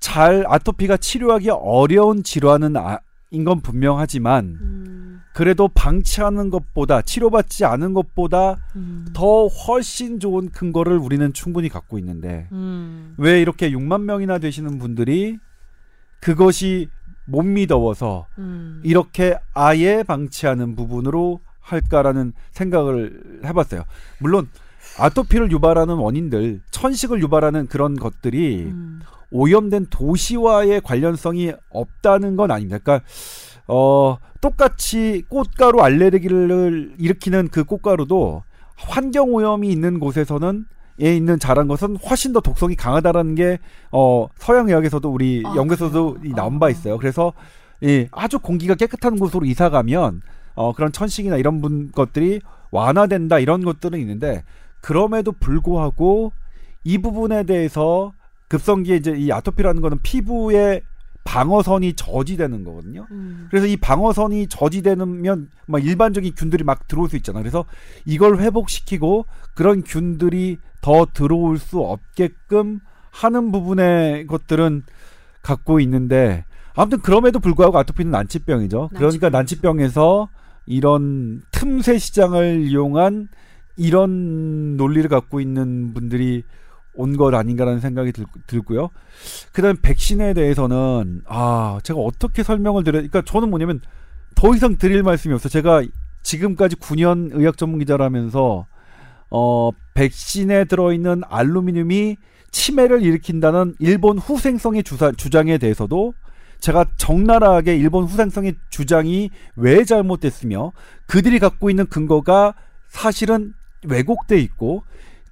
잘 아토피가 치료하기 어려운 질환은 아, 인건 분명하지만 음. 그래도 방치하는 것보다 치료받지 않은 것보다 음. 더 훨씬 좋은 근거를 우리는 충분히 갖고 있는데 음. 왜 이렇게 6만 명이나 되시는 분들이 그것이 못 믿어워서 음. 이렇게 아예 방치하는 부분으로 할까라는 생각을 해봤어요. 물론 아토피를 유발하는 원인들, 천식을 유발하는 그런 것들이 음. 오염된 도시와의 관련성이 없다는 건 아닙니다. 그러니까 어 똑같이 꽃가루 알레르기를 일으키는 그 꽃가루도 환경 오염이 있는 곳에서는 에 있는 자란 것은 훨씬 더 독성이 강하다라는 게 어 서양 의학에서도 우리 아, 연구에서도? 이 나온 바 아. 있어요. 그래서 예, 아주 공기가 깨끗한 곳으로 이사 가면 어 그런 천식이나 이런 분 것들이 완화된다 이런 것들은 있는데 그럼에도 불구하고 이 부분에 대해서 급성기에 이제 이 아토피라는 거는 피부에 방어선이 저지되는 거거든요. 음. 그래서 이 방어선이 저지되면 막 일반적인 균들이 막 들어올 수 있잖아. 그래서 이걸 회복시키고 그런 균들이 더 들어올 수 없게끔 하는 부분의 것들은 갖고 있는데 아무튼 그럼에도 불구하고 아토피는 난치병이죠. 그러니까 난치병에서 이런 틈새 시장을 이용한 이런 논리를 갖고 있는 분들이 온 것 아닌가라는 생각이 들, 들고요. 그다음 백신에 대해서는 아 제가 어떻게 설명을 드려? 그러니까 저는 뭐냐면 더 이상 드릴 말씀이 없어. 요 제가 지금까지 9년 의학 전문 기자라면서 어 백신에 들어있는 알루미늄이 치매를 일으킨다는 일본 후생성의 주사, 주장에 대해서도 제가 적나라하게 일본 후생성의 주장이 왜 잘못됐으며 그들이 갖고 있는 근거가 사실은 왜곡돼 있고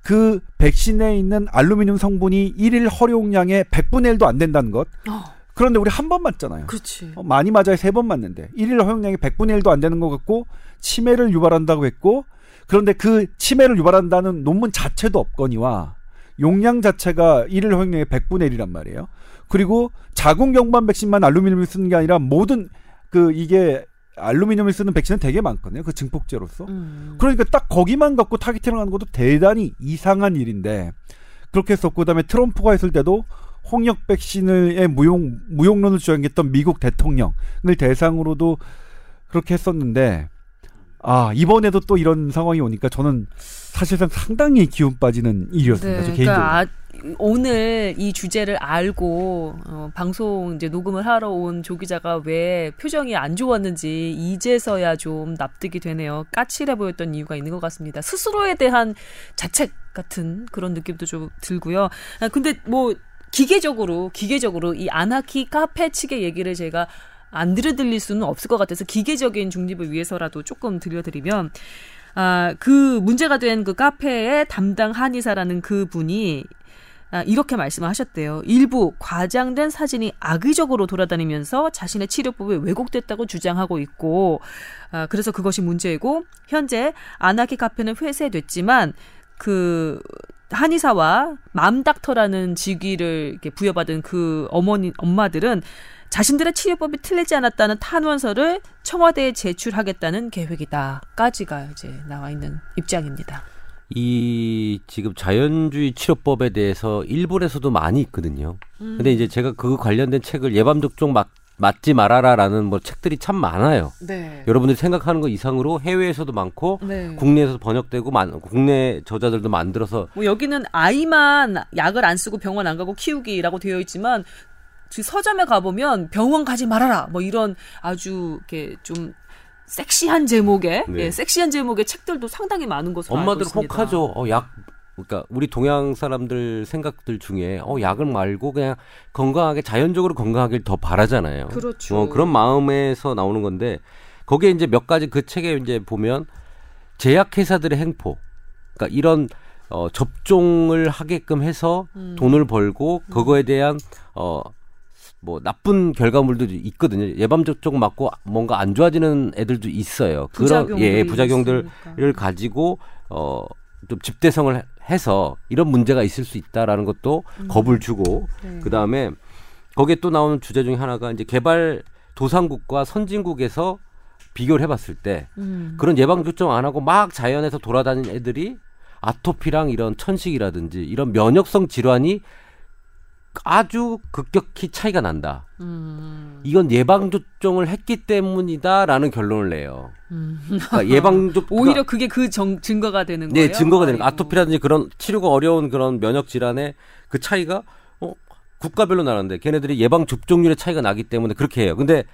그 백신에 있는 알루미늄 성분이 일일 허용량의 100분의 1도 안 된다는 것. 어, 그런데 우리 한 번 맞잖아요. 그렇지. 어, 많이 맞아야 세 번 맞는데 일일 허용량이 100분의 1도 안 되는 것 같고 치매를 유발한다고 했고 그런데 그 치매를 유발한다는 논문 자체도 없거니와 용량 자체가 일일 허용량의 100분의 1이란 말이에요. 그리고 자궁 경부암 백신만 알루미늄을 쓰는 게 아니라 모든 그 이게 알루미늄을 쓰는 백신은 되게 많거든요. 그 증폭제로서. 음. 그러니까 딱 거기만 갖고 타깃팅을 하는 것도 대단히 이상한 일인데 그렇게 했었고 그다음에 트럼프가 했을 때도 홍역 백신의 무용 무용론을 주장했던 미국 대통령을 대상으로도 그렇게 했었는데 아 이번에도 또 이런 상황이 오니까 저는 사실상 상당히 기운 빠지는 일이었습니다. 저 개인적으로. 그러니까 아, 오늘 이 주제를 알고 어, 방송 이제 녹음을 하러 온 조 기자가 왜 표정이 안 좋았는지 이제서야 좀 납득이 되네요. 까칠해 보였던 이유가 있는 것 같습니다. 스스로에 대한 자책 같은 그런 느낌도 좀 들고요. 아, 근데 뭐 기계적으로 기계적으로 이 아나키 카페 측의 얘기를 제가 안 들려드릴 수는 없을 것 같아서 기계적인 중립을 위해서라도 조금 들려드리면 아, 그 문제가 된 그 카페의 담당 한의사라는 그 분이 아, 이렇게 말씀을 하셨대요. 일부 과장된 사진이 악의적으로 돌아다니면서 자신의 치료법이 왜곡됐다고 주장하고 있고, 아, 그래서 그것이 문제이고, 현재 아나키 카페는 회세됐지만, 그 한의사와 맘닥터라는 직위를 이렇게 부여받은 그 어머니 엄마들은 자신들의 치료법이 틀리지 않았다는 탄원서를 청와대에 제출하겠다는 계획이다까지가 이제 나와 있는 입장입니다. 이 지금 자연주의 치료법에 대해서 일본에서도 많이 있거든요. 음. 근데 이제 제가 그 관련된 책을 예방접종 막 맞지 말아라라는 뭐 책들이 참 많아요. 네. 여러분들이 생각하는 것 이상으로 해외에서도 많고 네. 국내에서 번역되고 만, 국내 저자들도 만들어서 뭐 여기는 아이만 약을 안 쓰고 병원 안 가고 키우기라고 되어 있지만 그 서점에 가보면 병원 가지 말아라 뭐 이런 아주 이렇게 좀 섹시한 제목의 네. 예, 섹시한 제목의 책들도 상당히 많은 것으로 알고 엄마들 있습니다. 혹하죠. 어, 약 그러니까 우리 동양 사람들 생각들 중에 어 약을 말고 그냥 건강하게 자연적으로 건강하길 더 바라잖아요. 그렇죠. 어, 그런 마음에서 나오는 건데 거기에 이제 몇 가지 그 책에 이제 보면 제약회사들의 행포, 그러니까 이런 어, 접종을 하게끔 해서 음. 돈을 벌고 그거에 대한 어. 뭐 나쁜 결과물도 있거든요. 예방 접종 맞고 뭔가 안 좋아지는 애들도 있어요. 그런 예, 부작용들을 있으니까. 가지고 어 좀 집대성을 해서 이런 문제가 있을 수 있다라는 것도 겁을 주고 네. 그 다음에 거기에 또 나오는 주제 중에 하나가 이제 개발 도상국과 선진국에서 비교를 해봤을 때 음. 그런 예방 접종 안 하고 막 자연에서 돌아다니는 애들이 아토피랑 이런 천식이라든지 이런 면역성 질환이 아주 급격히 차이가 난다. 음. 이건 예방 접종을 했기 때문이다라는 결론을 내요. 음. 그러니까 예방 접 오히려 그게 그 정, 증거가 되는 거예요. 네, 증거가 되는 거. 아토피라든지 그런 치료가 어려운 그런 면역 질환의 그 차이가 어, 국가별로 나는데 걔네들이 예방 접종률의 차이가 나기 때문에 그렇게 해요. 근데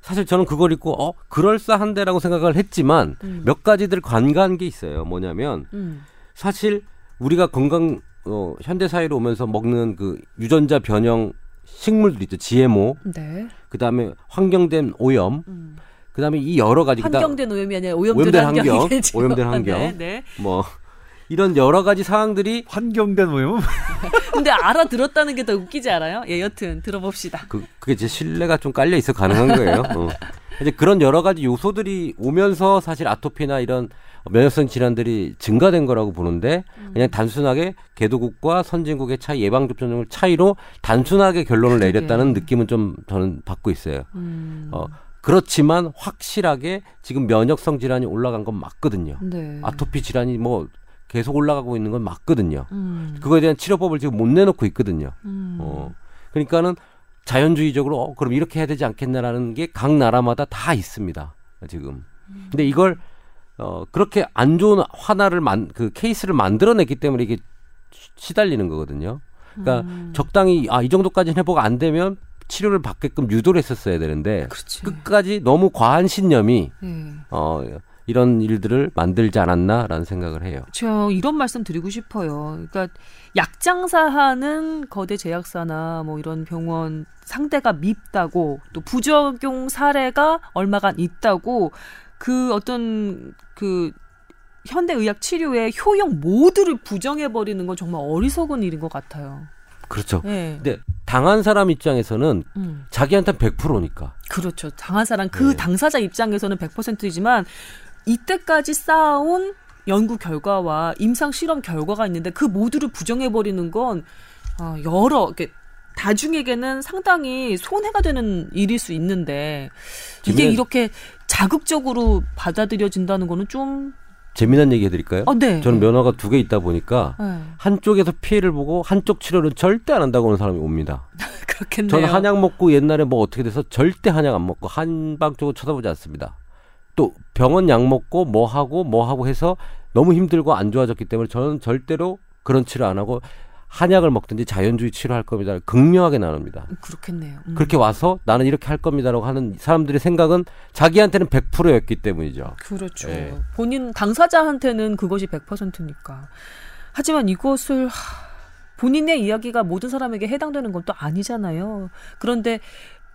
사실 저는 그걸 읽고 어 그럴싸한데라고 생각을 했지만 음. 몇 가지들 관가한 게 있어요. 뭐냐면 음. 사실 우리가 건강 어, 현대 사회로 오면서 먹는 그 유전자 변형 식물들 있죠. GMO, 네. 그다음에 환경된 오염, 음. 그다음에 이 여러 가지 그다음 환경된 오염이 아니라 오염된, 오염된 환경. 오염된 환경. 네, 네. 뭐 이런 여러 가지 상황들이 환경된 오염은 근데 알아들었다는 게 더 웃기지 않아요? 예, 여튼 들어봅시다. 그, 그게 제 신뢰가 좀 깔려 있어 가능한 거예요. 어. 이제 그런 여러 가지 요소들이 오면서 사실 아토피나 이런 면역성 질환들이 증가된 거라고 보는데 그냥 단순하게 개도국과 선진국의 차이 예방 접종률 차이로 단순하게 결론을 그러게. 내렸다는 느낌은 좀 저는 받고 있어요. 음. 어, 그렇지만 확실하게 지금 면역성 질환이 올라간 건 맞거든요. 네. 아토피 질환이 뭐 계속 올라가고 있는 건 맞거든요. 음. 그거에 대한 치료법을 지금 못 내놓고 있거든요. 음. 어. 그러니까는 자연주의적으로 어, 그럼 이렇게 해야 되지 않겠나라는 게 각 나라마다 다 있습니다. 지금. 근데 이걸 어 그렇게 안 좋은 하나를 만 그 케이스를 만들어냈기 때문에 이게 시- 시달리는 거거든요. 그러니까 음. 적당히 아 이 정도까지는 회복 안 되면 치료를 받게끔 유도를 했었어야 되는데 그렇지. 끝까지 너무 과한 신념이 예. 어 이런 일들을 만들지 않았나라는 생각을 해요. 저 이런 말씀 드리고 싶어요. 그러니까 약장사하는 거대 제약사나 뭐 이런 병원 상대가 밉다고 또 부작용 사례가 얼마간 있다고 그 어떤 그 현대 의학 치료의 효용 모두를 부정해 버리는 건 정말 어리석은 일인 것 같아요. 그렇죠. 예. 근데 당한 사람 입장에서는 음. 자기한테 100%니까. 그렇죠. 당한 사람 그 네. 당사자 입장에서는 100%이지만 이때까지 쌓아온 연구 결과와 임상 실험 결과가 있는데 그 모두를 부정해 버리는 건 어, 여러 이렇게 다중에게는 상당히 손해가 되는 일일 수 있는데 이게 이렇게 자극적으로 받아들여진다는 거는 좀 재미난 얘기 해드릴까요? 어, 네. 저는 면허가 두 개 있다 보니까 네. 한쪽에서 피해를 보고 한쪽 치료는 절대 안 한다고 하는 사람이 옵니다. 그렇겠네요. 저는 한약 먹고 옛날에 뭐 어떻게 돼서 절대 한약 안 먹고 한방 쪽으로 쳐다보지 않습니다. 또 병원 약 먹고 뭐 하고 뭐 하고 해서 너무 힘들고 안 좋아졌기 때문에 저는 절대로 그런 치료 안 하고 한약을 먹든지 자연주의 치료할 겁니다. 극명하게 나눕니다. 그렇겠네요. 음. 그렇게 와서 나는 이렇게 할 겁니다라고 하는 사람들의 생각은 자기한테는 100%였기 때문이죠. 그렇죠. 예. 본인 당사자한테는 그것이 100%니까. 하지만 이것을 하, 본인의 이야기가 모든 사람에게 해당되는 건 또 아니잖아요. 그런데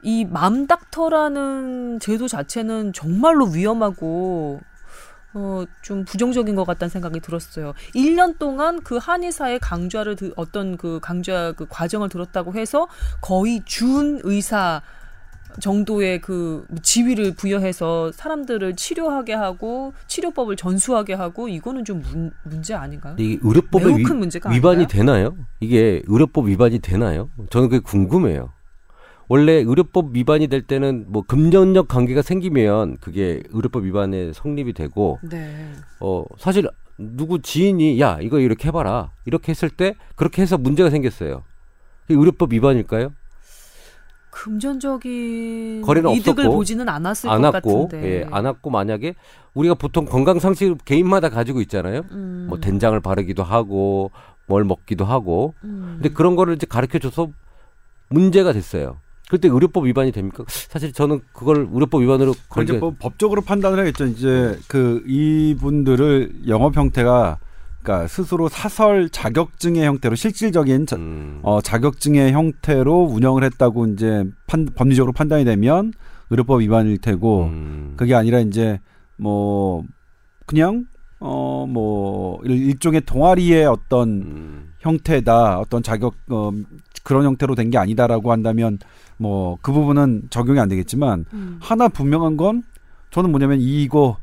이 맘닥터라는 제도 자체는 정말로 위험하고 어, 좀 부정적인 것 같다는 생각이 들었어요. 1년 동안 그 한의사의 강좌를 드- 어떤 그 강좌 그 과정을 들었다고 해서 거의 준 의사 정도의 그 지위를 부여해서 사람들을 치료하게 하고 치료법을 전수하게 하고 이거는 좀 문, 문제 아닌가요? 이게 의료법에 위, 아닌가요? 되나요? 이게 의료법 위반이 되나요? 저는 그게 궁금해요. 원래 의료법 위반이 될 때는 뭐 금전적 관계가 생기면 그게 의료법 위반에 성립이 되고 네. 어 사실 누구 지인이 야 이거 이렇게 해봐라 이렇게 했을 때 그렇게 해서 문제가 생겼어요. 의료법 위반일까요? 금전적인 거래는 이득을 없었고, 보지는 않았을 안 것 왔고 같은데. 예, 안 왔고 만약에 우리가 보통 건강 상식 개인마다 가지고 있잖아요. 음, 뭐 된장을 바르기도 하고 뭘 먹기도 하고 음. 근데 그런 거를 이제 가르쳐 줘서 문제가 됐어요. 그때 의료법 위반이 됩니까? 사실 저는 그걸 의료법 위반으로 이제 뭐 법적으로 판단을 하겠죠. 이제 그 이분들을 영업 형태가 그러니까 스스로 사설 자격증의 형태로 실질적인 자, 음, 어, 자격증의 형태로 운영을 했다고 이제 판, 법리적으로 판단이 되면 의료법 위반일 테고 음, 그게 아니라 이제 뭐 그냥 어 뭐 일종의 동아리의 어떤 음, 형태다 어떤 자격 어 그런 형태로 된 게 아니다라고 한다면 뭐 그 부분은 적용이 안 되겠지만 음. 하나 분명한 건 저는 뭐냐면 이거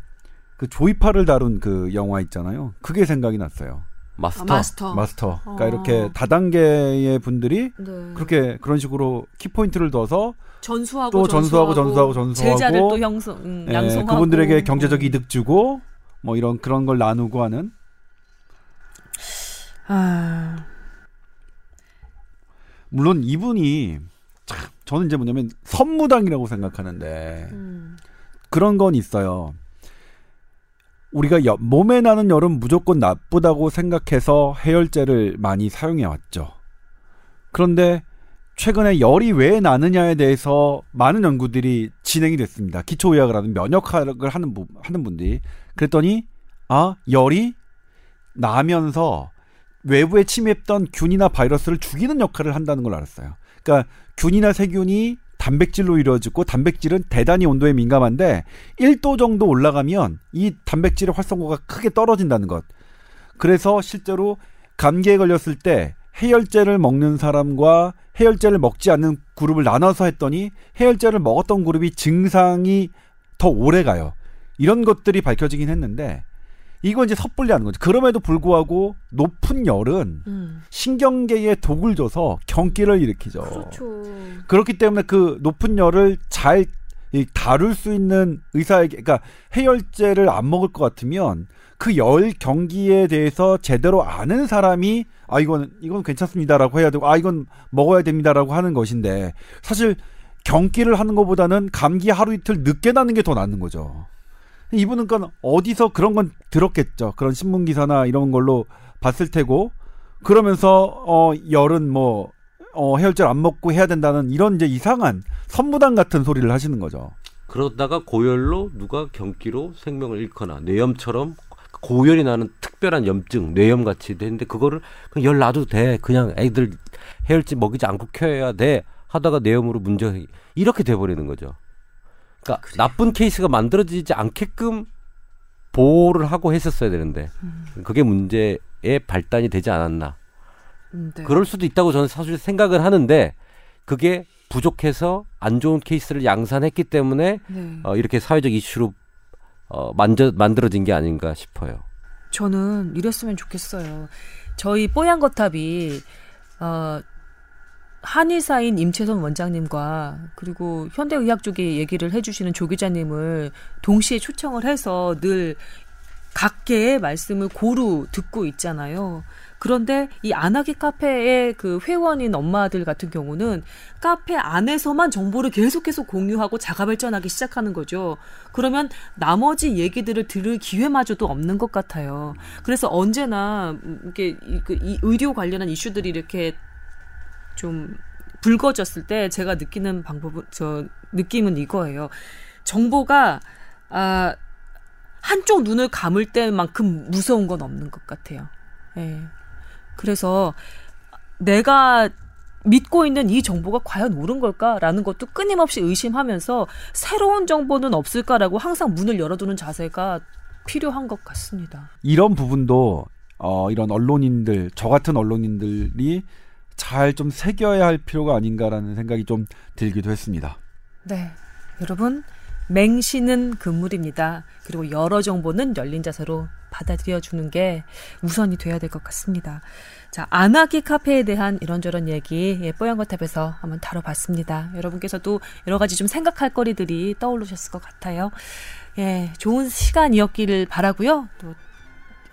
그 조이파를 다룬 그 영화 있잖아요. 그게 생각이 났어요. 마스터. 아, 마스터. 마스터. 그러니까 어. 이렇게 다단계의 분들이 네. 그렇게 그런 식으로 키포인트를 둬서 전수하고 또 전수하고 전수하고 전수하고 제자를 또 형성 음, 예, 양성하고 그분들에게 경제적 어. 이득 주고 뭐 이런 그런 걸 나누고 하는 아, 물론 이분이 참 저는 이제 뭐냐면 선무당이라고 생각하는데 음. 그런 건 있어요. 우리가 여- 몸에 나는 열은 무조건 나쁘다고 생각해서 해열제를 많이 사용해 왔죠. 그런데 최근에 열이 왜 나느냐에 대해서 많은 연구들이 진행이 됐습니다. 기초의학을 하는 면역학을 하는, 부- 하는 분들이. 그랬더니, 아, 열이 나면서 외부에 침입했던 균이나 바이러스를 죽이는 역할을 한다는 걸 알았어요. 그러니까 균이나 세균이 단백질로 이루어지고 단백질은 대단히 온도에 민감한데 1도 정도 올라가면 이 단백질의 활성도가 크게 떨어진다는 것. 그래서 실제로 감기에 걸렸을 때 해열제를 먹는 사람과 해열제를 먹지 않는 그룹을 나눠서 했더니 해열제를 먹었던 그룹이 증상이 더 오래 가요. 이런 것들이 밝혀지긴 했는데 이건 이제 섣불리 하는 거죠. 그럼에도 불구하고 높은 열은 음. 신경계에 독을 줘서 경기를 일으키죠. 그렇죠. 그렇기 때문에 그 높은 열을 잘 이, 다룰 수 있는 의사에게, 그러니까 해열제를 안 먹을 것 같으면 그 열 경기에 대해서 제대로 아는 사람이 아 이건 이건 괜찮습니다라고 해야 되고 아 이건 먹어야 됩니다라고 하는 것인데 사실 경기를 하는 것보다는 감기 하루 이틀 늦게 나는 게 더 낫는 거죠. 이분은 그러니까 어디서 그런 건 들었겠죠. 그런 신문 기사나 이런 걸로 봤을 테고 그러면서 어 열은 뭐 어, 해열제를 안 먹고 해야 된다는 이런 이제 이상한 선무당 같은 소리를 하시는 거죠. 그러다가 고열로 누가 경기로 생명을 잃거나 뇌염처럼 고열이 나는 특별한 염증, 뇌염 같이 되는데 그거를 그냥 열 놔도 돼. 그냥 애들 해열제 먹이지 않고 켜야 돼. 하다가 뇌염으로 문제가 생- 이렇게 돼 버리는 거죠. 그러니까 나쁜 케이스가 만들어지지 않게끔 보호를 하고 했었어야 되는데 그게 문제의 발단이 되지 않았나. 음, 네. 그럴 수도 있다고 저는 사실 생각을 하는데 그게 부족해서 안 좋은 케이스를 양산했기 때문에 네. 어, 이렇게 사회적 이슈로 어, 만져, 만들어진 게 아닌가 싶어요. 저는 이랬으면 좋겠어요. 저희 뽀얀 거탑이 어, 한의사인 임채선 원장님과 그리고 현대의학 쪽에 얘기를 해주시는 조 기자님을 동시에 초청을 해서 늘 각계의 말씀을 고루 듣고 있잖아요. 그런데 이 안하기 카페의 그 회원인 엄마들 같은 경우는 카페 안에서만 정보를 계속해서 공유하고 자가 발전하기 시작하는 거죠. 그러면 나머지 얘기들을 들을 기회마저도 없는 것 같아요. 그래서 언제나 이게 이, 그, 이 의료 관련한 이슈들이 이렇게 좀 불거졌을 때 제가 느끼는 방법은 저 느낌은 이거예요. 정보가 아 한쪽 눈을 감을 때만큼 무서운 건 없는 것 같아요. 예. 그래서 내가 믿고 있는 이 정보가 과연 옳은 걸까라는 것도 끊임없이 의심하면서 새로운 정보는 없을까라고 항상 문을 열어두는 자세가 필요한 것 같습니다. 이런 부분도 어, 이런 언론인들 저 같은 언론인들이 잘 좀 새겨야 할 필요가 아닌가라는 생각이 좀 들기도 했습니다. 네. 여러분, 맹신은 금물입니다. 그리고 여러 정보는 열린 자세로 받아들여 주는 게 우선이 돼야 될 것 같습니다. 자, 안하기 카페에 대한 이런저런 얘기 예, 뽀얀거탑에서 한번 다뤄봤습니다. 여러분께서도 여러 가지 좀 생각할 거리들이 떠오르셨을 것 같아요. 예, 좋은 시간이었기를 바라고요. 또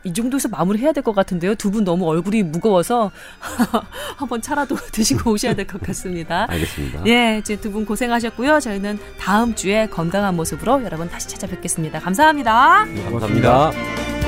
이 정도에서 마무리해야 될 것 같은데요. 두 분 너무 얼굴이 무거워서 한번 차라도 드시고 오셔야 될 것 같습니다. 알겠습니다. 예, 이제 두 분 고생하셨고요. 저희는 다음 주에 건강한 모습으로 여러분 다시 찾아뵙겠습니다. 감사합니다. 감사합니다.